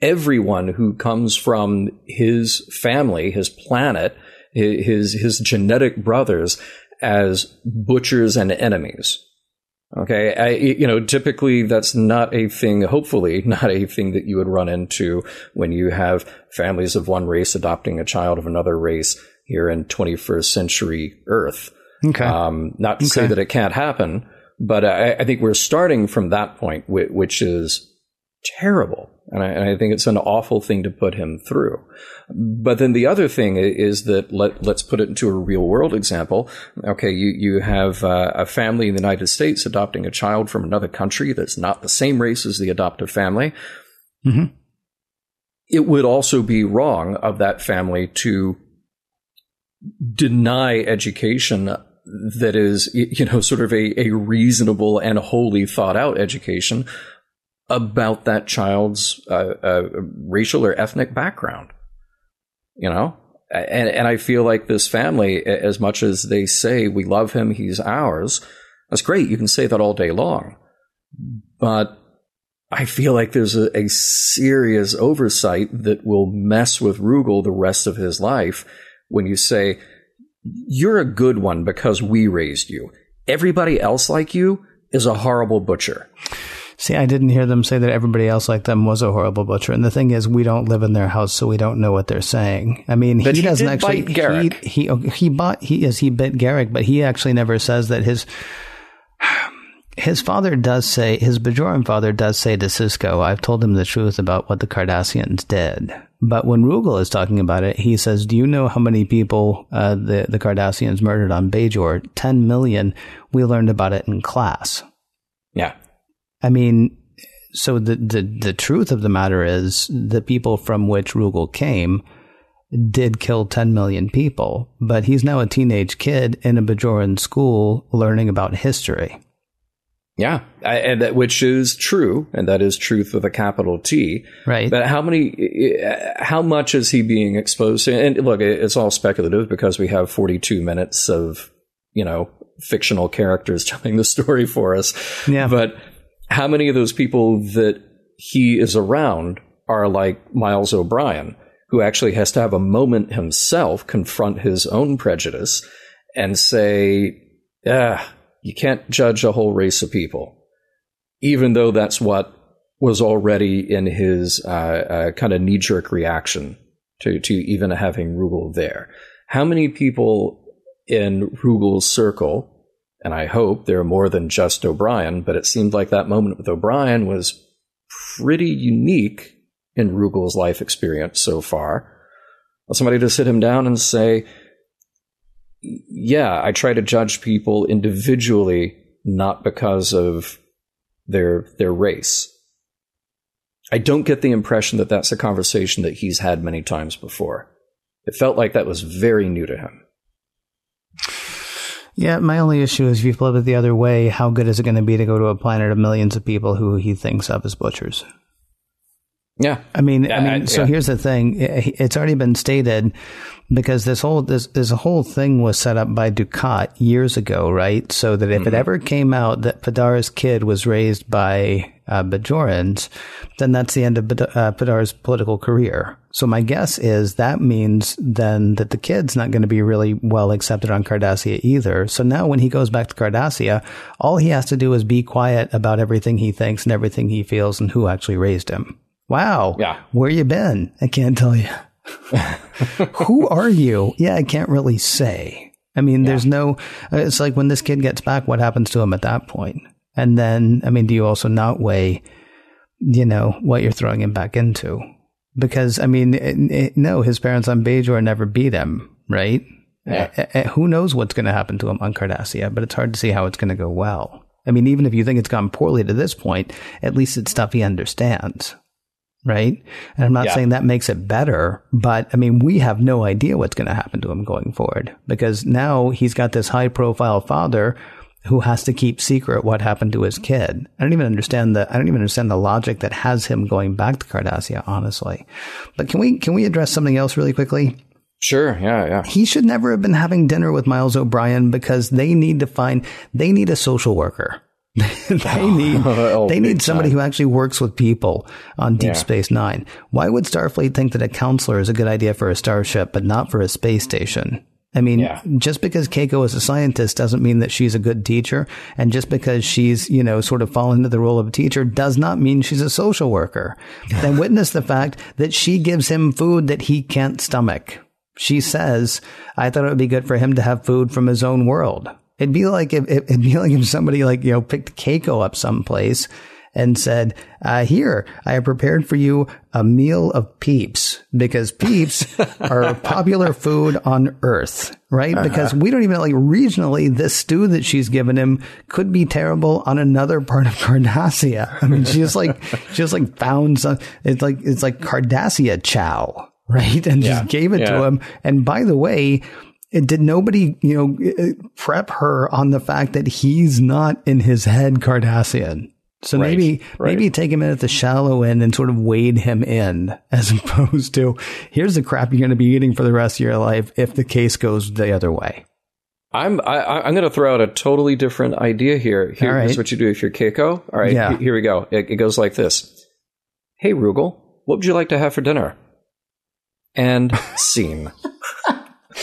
everyone who comes from his family, his planet, his his genetic brothers as butchers and enemies. Okay, I, you know, typically that's not a thing, hopefully, not a thing that you would run into when you have families of one race adopting a child of another race here in 21st century Earth. Okay. Um, not to okay. say that it can't happen, but I, I, think we're starting from that point, which is terrible. And I, and I, think it's an awful thing to put him through. But then the other thing is that let, let's put it into a real world example. Okay, you, you have uh, a family in the United States adopting a child from another country that's not the same race as the adoptive family. Mm-hmm. It would also be wrong of that family to deny education that is, you know, sort of a, a reasonable and wholly thought out education about that child's uh, uh, racial or ethnic background. You know, and and I feel like this family, as much as they say we love him, he's ours. That's great. You can say that all day long, but I feel like there's a, a serious oversight that will mess with Rugal the rest of his life when you say you're a good one because we raised you. Everybody else like you is a horrible butcher. See, I didn't hear them say that everybody else like them was a horrible butcher. And the thing is, we don't live in their house, so we don't know what they're saying. I mean, but he, he doesn't actually. He, he he bought he is he bit Garak, but he actually never says that his (sighs) his father does say his Bajoran father does say to Sisko, "I've told him the truth about what the Cardassians did." But when Rugal is talking about it, he says, "Do you know how many people uh, the the Cardassians murdered on Bajor? Ten million. We learned about it in class." Yeah. I mean, so the, the, the truth of the matter is the people from which Rugal came did kill 10 million people, but he's now a teenage kid in a Bajoran school learning about history. Yeah, I, and that, which is true, and that is truth with a capital T. Right. But how many, how much is he being exposed to? And look, it's all speculative because we have 42 minutes of, you know, fictional characters (laughs) telling the story for us. Yeah. But how many of those people that he is around are like Miles O'Brien, who actually has to have a moment himself, confront his own prejudice, and say, "Yeah, you can't judge a whole race of people," even though that's what was already in his uh, uh, kind of knee jerk reaction to to even having Rugal there. How many people in Rugal's circle and I hope there are more than just O'Brien, but it seemed like that moment with O'Brien was pretty unique in Rugal's life experience so far. Somebody to sit him down and say, yeah, I try to judge people individually, not because of their their race. I don't get the impression that that's a conversation that he's had many times before. It felt like that was very new to him. Yeah, my only issue is if you flip it the other way, how good is it going to be to go to a planet of millions of people who he thinks of as butchers? Yeah. I mean, Yeah, I mean, I- so yeah. here's the thing. It's already been stated because this whole this this whole thing was set up by Dukat years ago, right? So that Mm-hmm. if it ever came out that Padar's kid was raised by uh, Bajorans, then that's the end of uh, Padar's political career. So my guess is that means then that the kid's not going to be really well accepted on Cardassia either. So now when he goes back to Cardassia, all he has to do is be quiet about everything he thinks and everything he feels and who actually raised him. Wow. Yeah. Where you been? I can't tell you. (laughs) Who are you? Yeah, I can't really say. I mean, there's no, uh, it's like when this kid gets back, what happens to him at that point? And then, I mean, do you also not weigh, you know, what you're throwing him back into? Because, I mean, it, it- no, his parents on Bajor never beat him, right? Yeah. Uh, uh, who knows what's going to happen to him on Cardassia, but it's hard to see how it's going to go well. I mean, even if you think it's gone poorly to this point, at least it's stuff he understands right? And I'm not Yeah. saying that makes it better, but I mean, we have no idea what's going to happen to him going forward because now he's got this high profile father who has to keep secret what happened to his kid. I don't even understand the I don't even understand the logic that has him going back to Cardassia, honestly. But can we can we address something else really quickly? Sure. Yeah. Yeah. He should never have been having dinner with Miles O'Brien because they need to find they need a social worker. (laughs) they need (laughs) Oh, they need somebody time. who actually works with people on Deep Yeah. Space Nine. Why would Starfleet think that a counselor is a good idea for a starship, but not for a space station? I mean, Yeah. just because Keiko is a scientist doesn't mean that she's a good teacher, and just because she's you know sort of fallen into the role of a teacher does not mean she's a social worker. (laughs) then witness the fact that she gives him food that he can't stomach. She says, "I thought it would be good for him to have food from his own world." It'd be like if it'd be like if somebody like you know picked Keiko up someplace and said, uh, "Here, I have prepared for you a meal of Peeps because Peeps (laughs) are popular food on Earth, right? Because we don't even like regionally this stew that she's given him could be terrible on another part of Cardassia. I mean, she just like (laughs) she just like found some. It's like it's like Cardassia chow, right? And Yeah. just gave it to him. And by the way, did nobody, you know, uh, prep her on the fact that he's not in his head Cardassian? So Right, maybe, right. maybe take him in at the shallow end and sort of wade him in (laughs) as opposed to here's the crap you're going to be eating for the rest of your life if the case goes the other way. I'm I, I- I'm going to throw out a totally different idea here. Right. Here's what you do if you're Keiko. All right, Yeah. here we go. It, it goes like this: Hey, Rugal, what would you like to have for dinner? And scene. (laughs)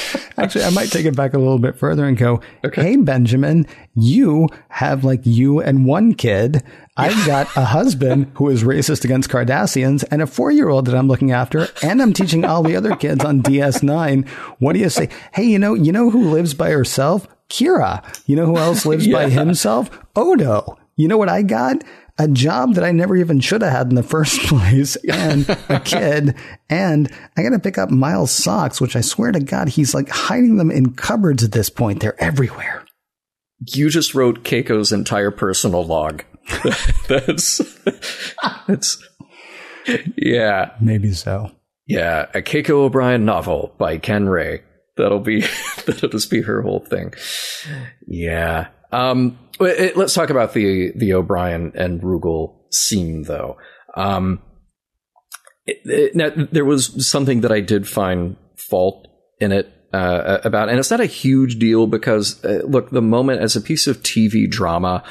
(laughs) Actually, I might take it back a little bit further and go, Okay. Hey, Benjamin, you have like you and one kid. I've got a husband who is racist against Cardassians and a four year old that I'm looking after. And I'm teaching all the other kids on DS9. What do you say? Hey, you know, you know who lives by herself? Kira. You know who else lives by (laughs) himself? Odo. You know what I got? A job that I never even should have had in the first (laughs) place, and a (laughs) kid, and I got to pick up Miles' socks, which I swear to God, he's like hiding them in cupboards at this point. They're everywhere. You just wrote Keiko's entire personal log. (laughs) that's that's yeah Maybe so. yeah a Keiko O'Brien novel by Ken Ray. That'll be that'll just be her whole thing. Yeah. Um. It- Let's talk about the the O'Brien and Rugal scene though. Um. it- it- now, there was something that I did find fault in it uh, about, and it's not a huge deal because uh, look, the moment as a piece of TV drama,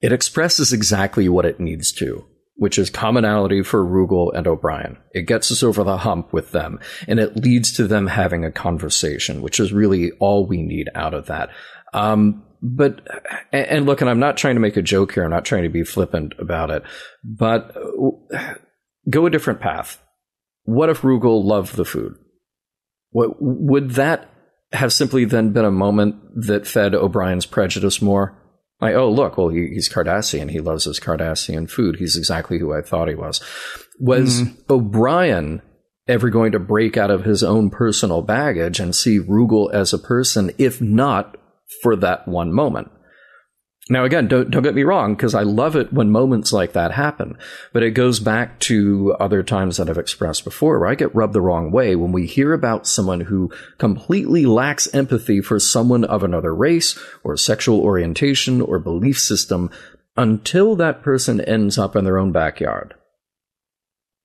it expresses exactly what it needs to, which is commonality for Rugal and O'Brien. It gets us over the hump with them, and it leads to them having a conversation, which is really all we need out of that. Um, but and, look, and I'm not trying to make a joke here. I'm not trying to be flippant about it, but go a different path. What if Rugal loved the food? What would that have simply then been a moment that fed O'Brien's prejudice more? Like, oh, look, well, he, he's Cardassian. He loves his Cardassian food. He's exactly who I thought he was. Was mm-hmm. O'Brien ever going to break out of his own personal baggage and see Rugal as a person, if not for that one moment? Now, again, don't, don't get me wrong, because I love it when moments like that happen. But it goes back to other times that I've expressed before where I get rubbed the wrong way when we hear about someone who completely lacks empathy for someone of another race or sexual orientation or belief system until that person ends up in their own backyard.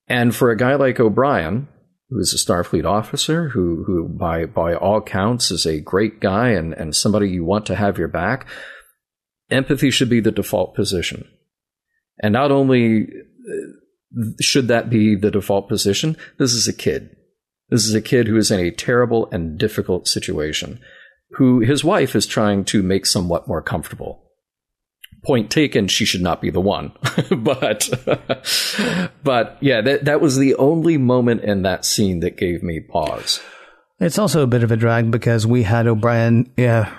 And for a guy like O'Brien, who is a Starfleet officer, who who by by all counts is a great guy and, and somebody you want to have your back, empathy should be the default position. And not only uh, should that be the default position, this is a kid. This is a kid who is in a terrible and difficult situation, who his wife is trying to make somewhat more comfortable. Point taken, she should not be the one. (laughs) but, but yeah, that, that was the only moment in that scene that gave me pause. It's also a bit of a drag because we had O'Brien yeah,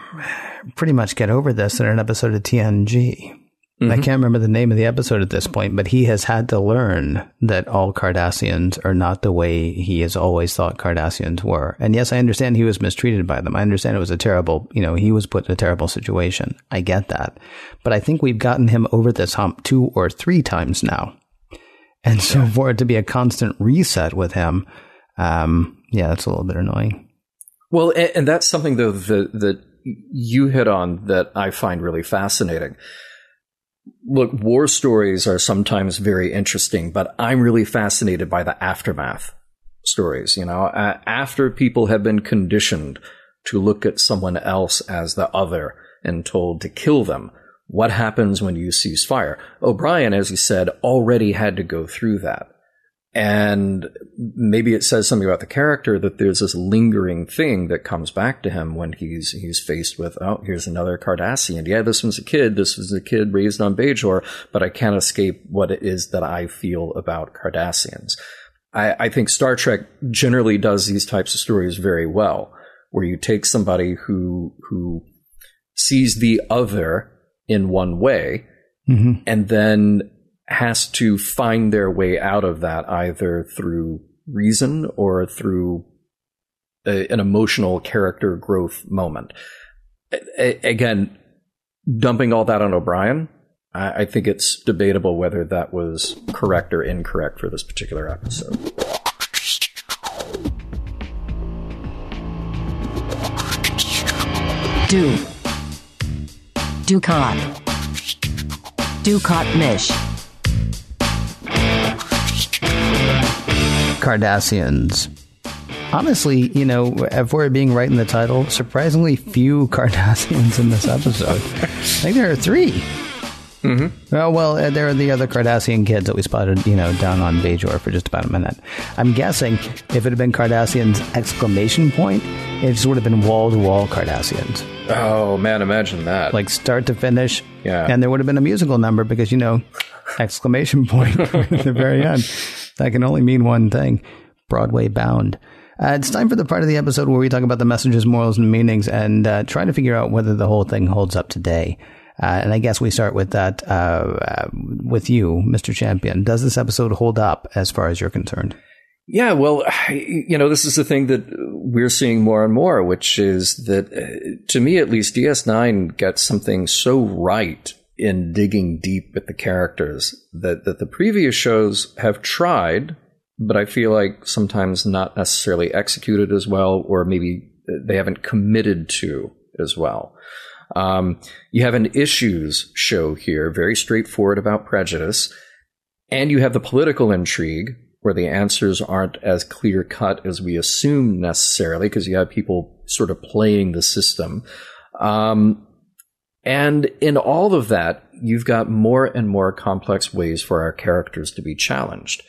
pretty much get over this in an episode of TNG. Mm-hmm. I can't remember the name of the episode at this point, but he has had to learn that all Cardassians are not the way he has always thought Cardassians were. And yes, I understand he was mistreated by them. I understand it was a terrible, you know, he was put in a terrible situation. I get that. But I think we've gotten him over this hump two or three times now. And so for it to be a constant reset with him, um, yeah, that's a little bit annoying. Well, and that's something though that, that you hit on that I find really fascinating look, war stories are sometimes very interesting, but I'm really fascinated by the aftermath stories. You know, uh, after people have been conditioned to look at someone else as the other and told to kill them, what happens when you cease fire? O'Brien, as he said, already had to go through that. And maybe it says something about the character that there's this lingering thing that comes back to him when he's he's faced with, oh, here's another Cardassian. Yeah, this one's a kid. This was a kid raised on Bajor, but I can't escape what it is that I feel about Cardassians. I, I think Star Trek generally does these types of stories very well, where you take somebody who who sees the other in one way, mm-hmm. and then has to find their way out of that either through reason or through a, an emotional character growth moment. A, again, dumping all that on O'Brien, I, I think it's debatable whether that was correct or incorrect for this particular episode. Do. Dukat. Dukat Mish. Cardassians. Honestly, you know, if we're being right in the title, surprisingly few (laughs) Cardassians in this episode. I think there are 3 mm-hmm. Oh, well, uh, there are the other Cardassian kids that we spotted, you know, down on Bajor for just about a minute. I'm guessing if it had been Cardassians exclamation point, it just would have been wall to wall Cardassians. Oh man, imagine that! Like start to finish. Yeah, and there would have been a musical number because you know, (laughs) exclamation point (laughs) at the very end. That can only mean one thing Broadway bound. Uh, it's time for the part of the episode where we talk about the messages, morals, and meanings and uh, try to figure out whether the whole thing holds up today. Uh, and I guess we start with that uh, uh, with you, Mr. Champion. Does this episode hold up as far as you're concerned? Yeah, well, (sighs) you know, this is the thing that we're seeing more and more, which is that, uh, to me at least, DS9 gets something so right in digging deep with the characters that, that the previous shows have tried, but I feel like sometimes not necessarily executed as well, or maybe they haven't committed to as well. Um, you have an issues show here, very straightforward about prejudice, and you have the political intrigue where the answers aren't as clear cut as we assume necessarily, because you have people sort of playing the system. Um, and in all of that, you've got more and more complex ways for our characters to be challenged.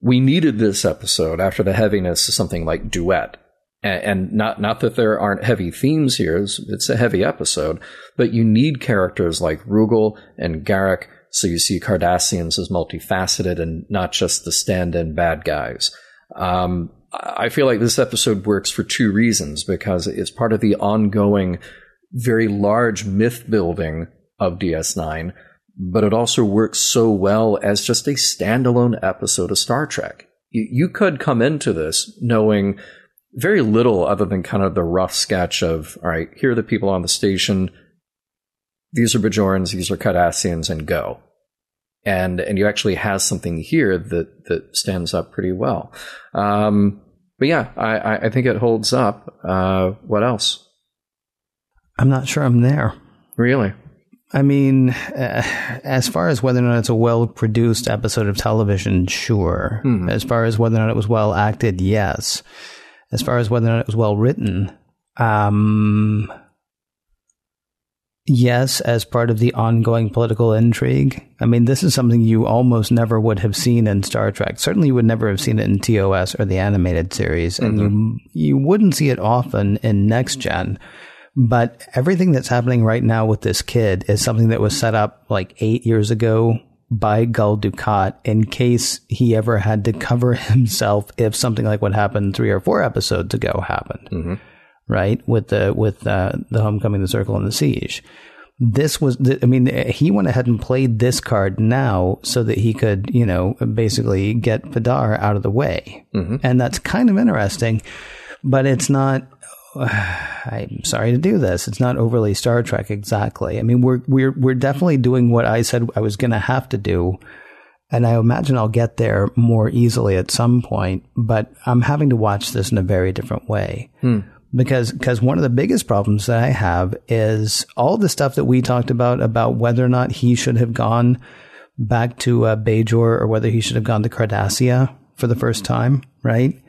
We needed this episode after the heaviness of something like Duet. And not, not that there aren't heavy themes here, it's a heavy episode, but you need characters like Rugal and Garak, so you see Cardassians as multifaceted and not just the stand-in bad guys. Um, I feel like this episode works for two reasons because it's part of the ongoing very large myth building of DS9, but it also works so well as just a standalone episode of Star Trek. You, you could come into this knowing very little other than kind of the rough sketch of, all right, here are the people on the station. These are Bajorans, these are Cardassians, and go. And, and you actually have something here that, that stands up pretty well. Um, but yeah, I, I think it holds up. Uh, what else? I'm not sure I'm there. Really? I mean, uh, as far as whether or not it's a well produced episode of television, sure. Hmm. As far as whether or not it was well acted, yes. As far as whether or not it was well written, um, yes, as part of the ongoing political intrigue. I mean, this is something you almost never would have seen in Star Trek. Certainly, you would never have seen it in TOS or the animated series, and you you wouldn't see it often in Next Gen. But everything that's happening right now with this kid is something that was set up like eight years ago by Gul Dukat in case he ever had to cover (laughs) himself if something like what happened three or four episodes ago happened. Right with the with uh, the homecoming, the circle, and the siege. This was, the, I mean, he went ahead and played this card now so that he could, you know, basically get Padar out of the way, and that's kind of interesting. But it's not (sighs) I'm sorry to do this. It's not overly Star Trek exactly. I mean, we're we're we're definitely doing what I said I was going to have to do, and I imagine I'll get there more easily at some point. But I'm having to watch this in a very different way because because one of the biggest problems that I have is all the stuff that we talked about about whether or not he should have gone back to uh, Bajor or whether he should have gone to Cardassia for the first time, right?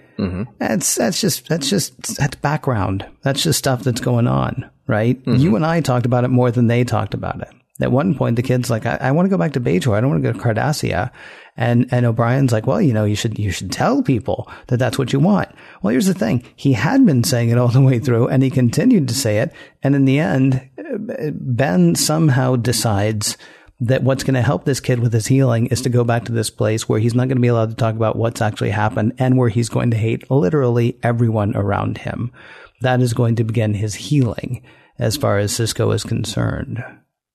That's that's just that's just that's background. That's just stuff that's going on, right? You and I talked about it more than they talked about it. At one point, the kid's like, "I, I want to go back to Bajor. I don't want to go to Cardassia," and and O'Brien's like, "Well, you know, you should you should tell people that that's what you want." Well, here's the thing: he had been saying it all the way through, and he continued to say it, and in the end, uh, Ben somehow decides that what's going to help this kid with his healing is to go back to this place where he's not going to be allowed to talk about what's actually happened and where he's going to hate literally everyone around him. That is going to begin his healing as far as Sisko is concerned.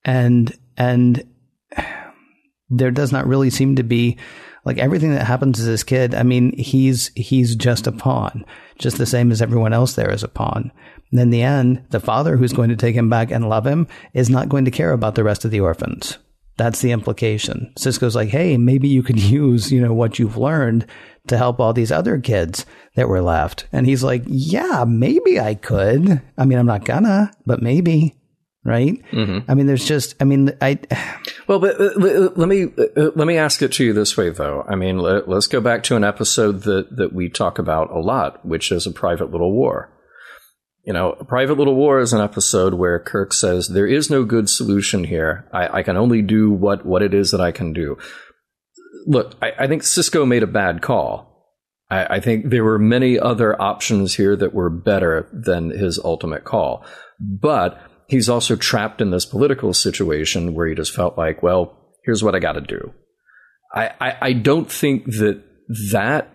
And, and there does not really seem to be like everything that happens to this kid. I mean, he's, he's just a pawn, just the same as everyone else there is a pawn. And in the end, the father who's going to take him back and love him is not going to care about the rest of the orphans. That's the implication. Sisko's like, hey, maybe you could (laughs) use, you know, what you've learned to help all these other kids that were left. And he's like, yeah, maybe I could. I mean, I'm not gonna, but maybe. Right? I mean, there's just, I mean, I, (sighs) Well, but uh, l- let me uh, let me ask it to you this way, though. I mean, let, let's go back to an episode that that we talk about a lot, which is a private little war. You know, private little war is an episode where Kirk says there is no good solution here. I, I can only do what what it is that I can do. Look, I, I think Sisko made a bad call. I, I think there were many other options here that were better than his ultimate call, but he's also trapped in this political situation where he just felt like, well, here's what I got to do. I, I don't think that that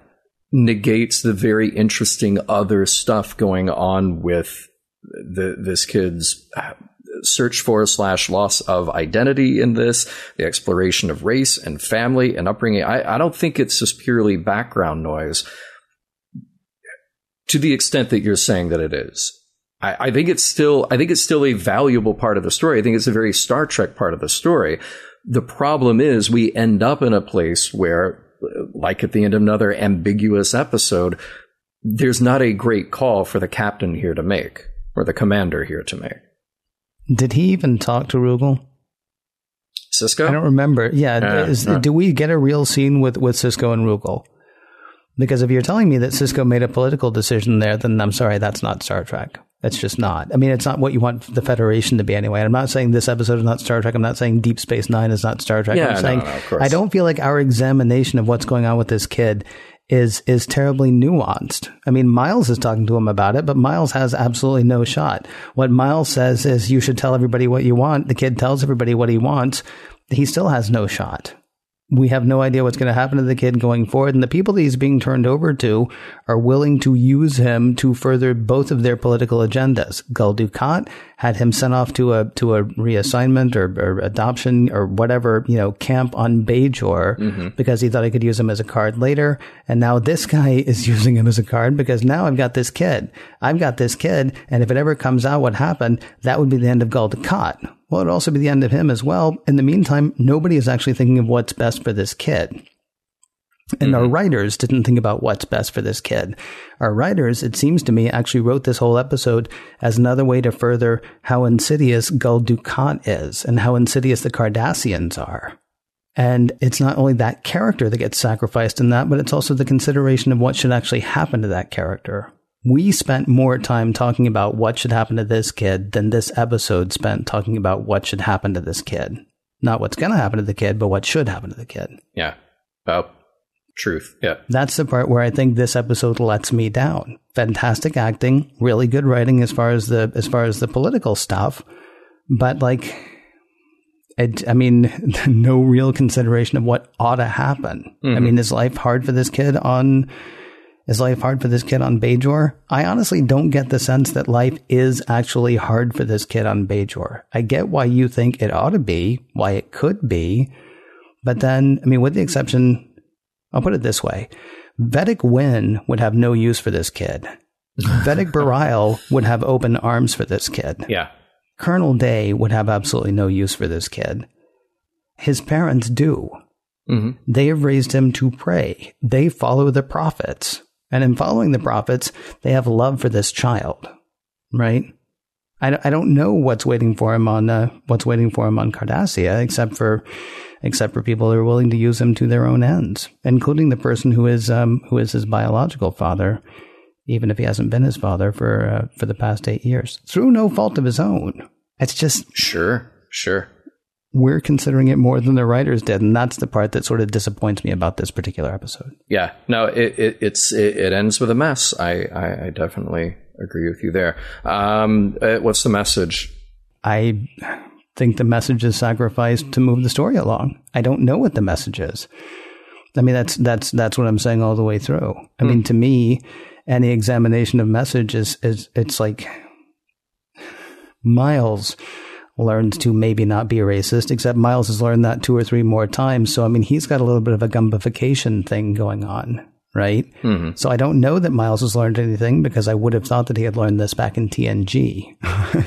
negates the very interesting other stuff going on with the, this kid's uh, search for slash loss of identity in this, the exploration of race and family and upbringing. I, I don't think it's just purely background noise to the extent that you're saying that it is. I, I think it's still I think it's still a valuable part of the story. I think it's a very Star Trek part of the story. The problem is we end up in a place where, like at the end of another ambiguous episode, there's not a great call for the captain here to make or the commander here to make. did he even talk to Rugal? Sisko? I don't remember. Yeah, Uh, is, no. do we get a real scene with, with Sisko and Rugal? Because if you're telling me that Sisko made a political decision there, then I'm sorry, that's not Star Trek. That's just not. I mean, it's not what you want the Federation to be anyway. I'm not saying this episode is not Star Trek. I'm not saying Deep Space Nine is not Star Trek. Yeah, I'm no, saying no, of course. I don't feel like our examination of what's going on with this kid is is terribly nuanced. I mean, Miles is talking to him about it, but Miles has absolutely no shot. What Miles says is you should tell everybody what you want. The kid tells everybody what he wants. He still has no shot. We have no idea what's going to happen to the kid going forward. And the people that he's being turned over to are willing to use him to further both of their political agendas. Gul Dukat had him sent off to a, to a reassignment or, or adoption or whatever, you know, camp on Bajor mm-hmm. because he thought he could use him as a card later. And now this guy (laughs) is using him as a card because now I've got this kid. I've got this kid. And if it ever comes out what happened, that would be the end of Gul Dukat. Well, it'd also be the end of him as well. In the meantime, nobody is actually thinking of what's best for this kid. And our mm-hmm. writers didn't think about what's best for this kid. Our writers, it seems to me, actually wrote this whole episode as another way to further how insidious Gul Dukat is and how insidious the Cardassians are. And it's not only that character that gets sacrificed in that, but it's also the consideration of what should actually happen to that character. We spent more time talking about what should happen to this kid than this episode spent talking about what should happen to this kid. Not what's going to happen to the kid, but what should happen to the kid. Yeah. About truth. Yeah. That's the part where I think this episode lets me down. Fantastic acting, really good writing as far as the as far as the political stuff, but like it, I mean, (laughs) no real consideration of what ought to happen. I mm-hmm. mean, is life hard for this kid on is life hard for this kid on Bajor? I honestly don't get the sense that life is actually hard for this kid on Bajor. I get why you think it ought to be, why it could be, but then, I mean, with the exception, I'll put it this way Vedek Winn would have no use for this kid. Vedek Bareil would have open arms for this kid. Yeah. Colonel Day would have absolutely no use for this kid. His parents do. Mhm. They have raised him to pray. They follow the prophets. And in following the prophets, they have love for this child, right? I, I don't know what's waiting for him on uh, what's waiting for him on Cardassia, except for except for people who are willing to use him to their own ends, including the person who is um, who is his biological father, even if he hasn't been his father for uh, for the past eight years through no fault of his own. It's just Sure. Sure. We're considering it more than the writers did, and that's the part that sort of disappoints me about this particular episode. Yeah, no, it, it it's it, it ends with a mess. I, I I definitely agree with you there. Um, uh, what's the message? I think the message is sacrificed to move the story along. I don't know what the message is. I mean, that's that's that's what I'm saying all the way through. I mean, to me, any examination of message is is it's like Miles learns to maybe not be a racist, except Miles has learned that two or three more times. So I mean, he's got a little bit of a gumbification thing going on, right? So I don't know that Miles has learned anything because I would have thought that he had learned this back in TNG.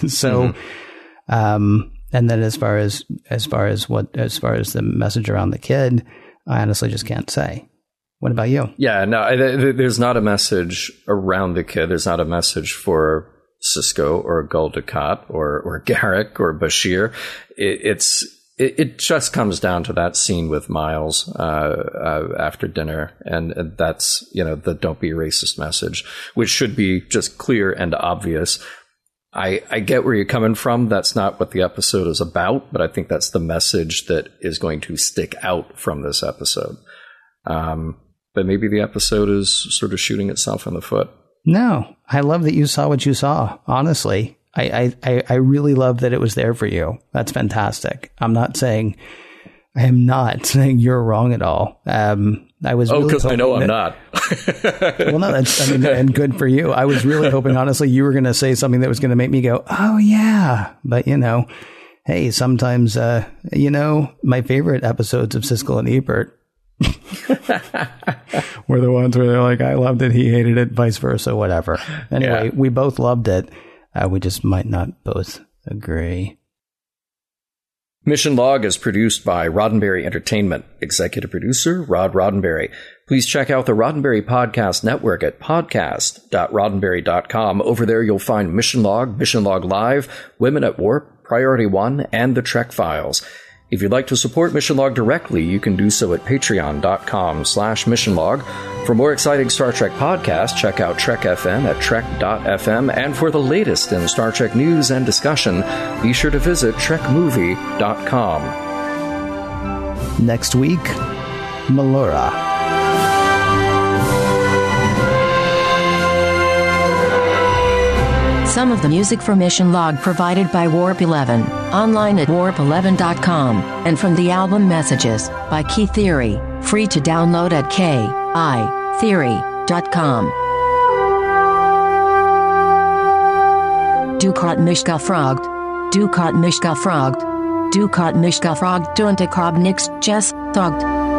(laughs) so. Um, and then as far as as far as what as far as the message around the kid, I honestly just can't say. What about you? Yeah, no, I- th- th- there's not a message around the kid. There's not a message for Sisko or Gul Dukat or or (laughs) Garak or Bashir. It, it's it, it just comes down to that scene with Miles uh, uh, after dinner, and, and that's you know the "don't be racist" message, which should be just clear and obvious. I, I get where you're coming from. That's not what the episode is about, but I think that's the message that is going to stick out from this episode. Um, but maybe the episode is sort of shooting itself in the foot. No, I love that you saw what you saw. Honestly, I I I, really love that it was there for you. That's fantastic. I'm not saying. I am not (laughs) saying you're wrong at all. Um, I was Oh, really because I know I'm that- not. (laughs) well, no, that's I mean, and good for you. I was really hoping, honestly, you were going to say something that was going to make me go, "Oh yeah," but you know, hey, sometimes, uh, you know, my favorite episodes of Siskel and Ebert (laughs) were the ones where they're like, "I loved it, he hated it, vice versa, whatever." Anyway, Yeah. we both loved it. Uh, we just might not both agree. Mission Log is produced by Roddenberry Entertainment. Executive producer, Rod Roddenberry. Please check out the Roddenberry Podcast Network at podcast.roddenberry.com. Over there, you'll find Mission Log, Mission Log Live, Women at Warp, Priority One, and the Trek Files. If you'd like to support Mission Log directly, you can do so at patreon.com slash missionlog. For more exciting Star Trek podcasts, check out Trek FM at trek.fm. And for the latest in Star Trek news and discussion, be sure to visit trekmovie.com. Next week, Melora. Some of the music for Mission Log provided by Warp 11, online at warp11.com, and from the album Messages by Key Theory, free to download at kitheory.com. Dukat Mishka Frogt. Dukat Mishka Frogt. Dukat Mishka Frogt Dunte Krobnix Jess Thogt.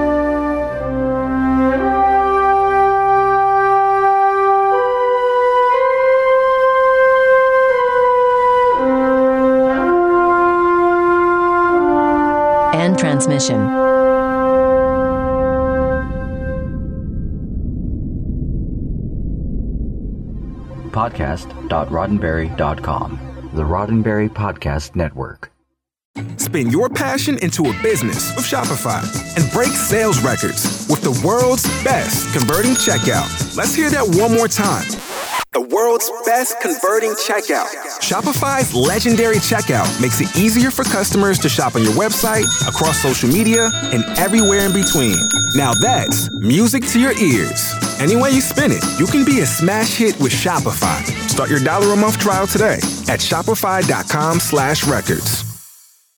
podcast.roddenberry.com. The Roddenberry Podcast Network. Spin your passion into a business with Shopify and break sales records with the world's best converting checkout. Let's hear that one more time. The world's best converting checkout. Shopify's legendary checkout makes it easier for customers to shop on your website, across social media, and everywhere in between. Now that's music to your ears. Any way you spin it, you can be a smash hit with Shopify. Start your dollar a month trial today at shopify.com slash records.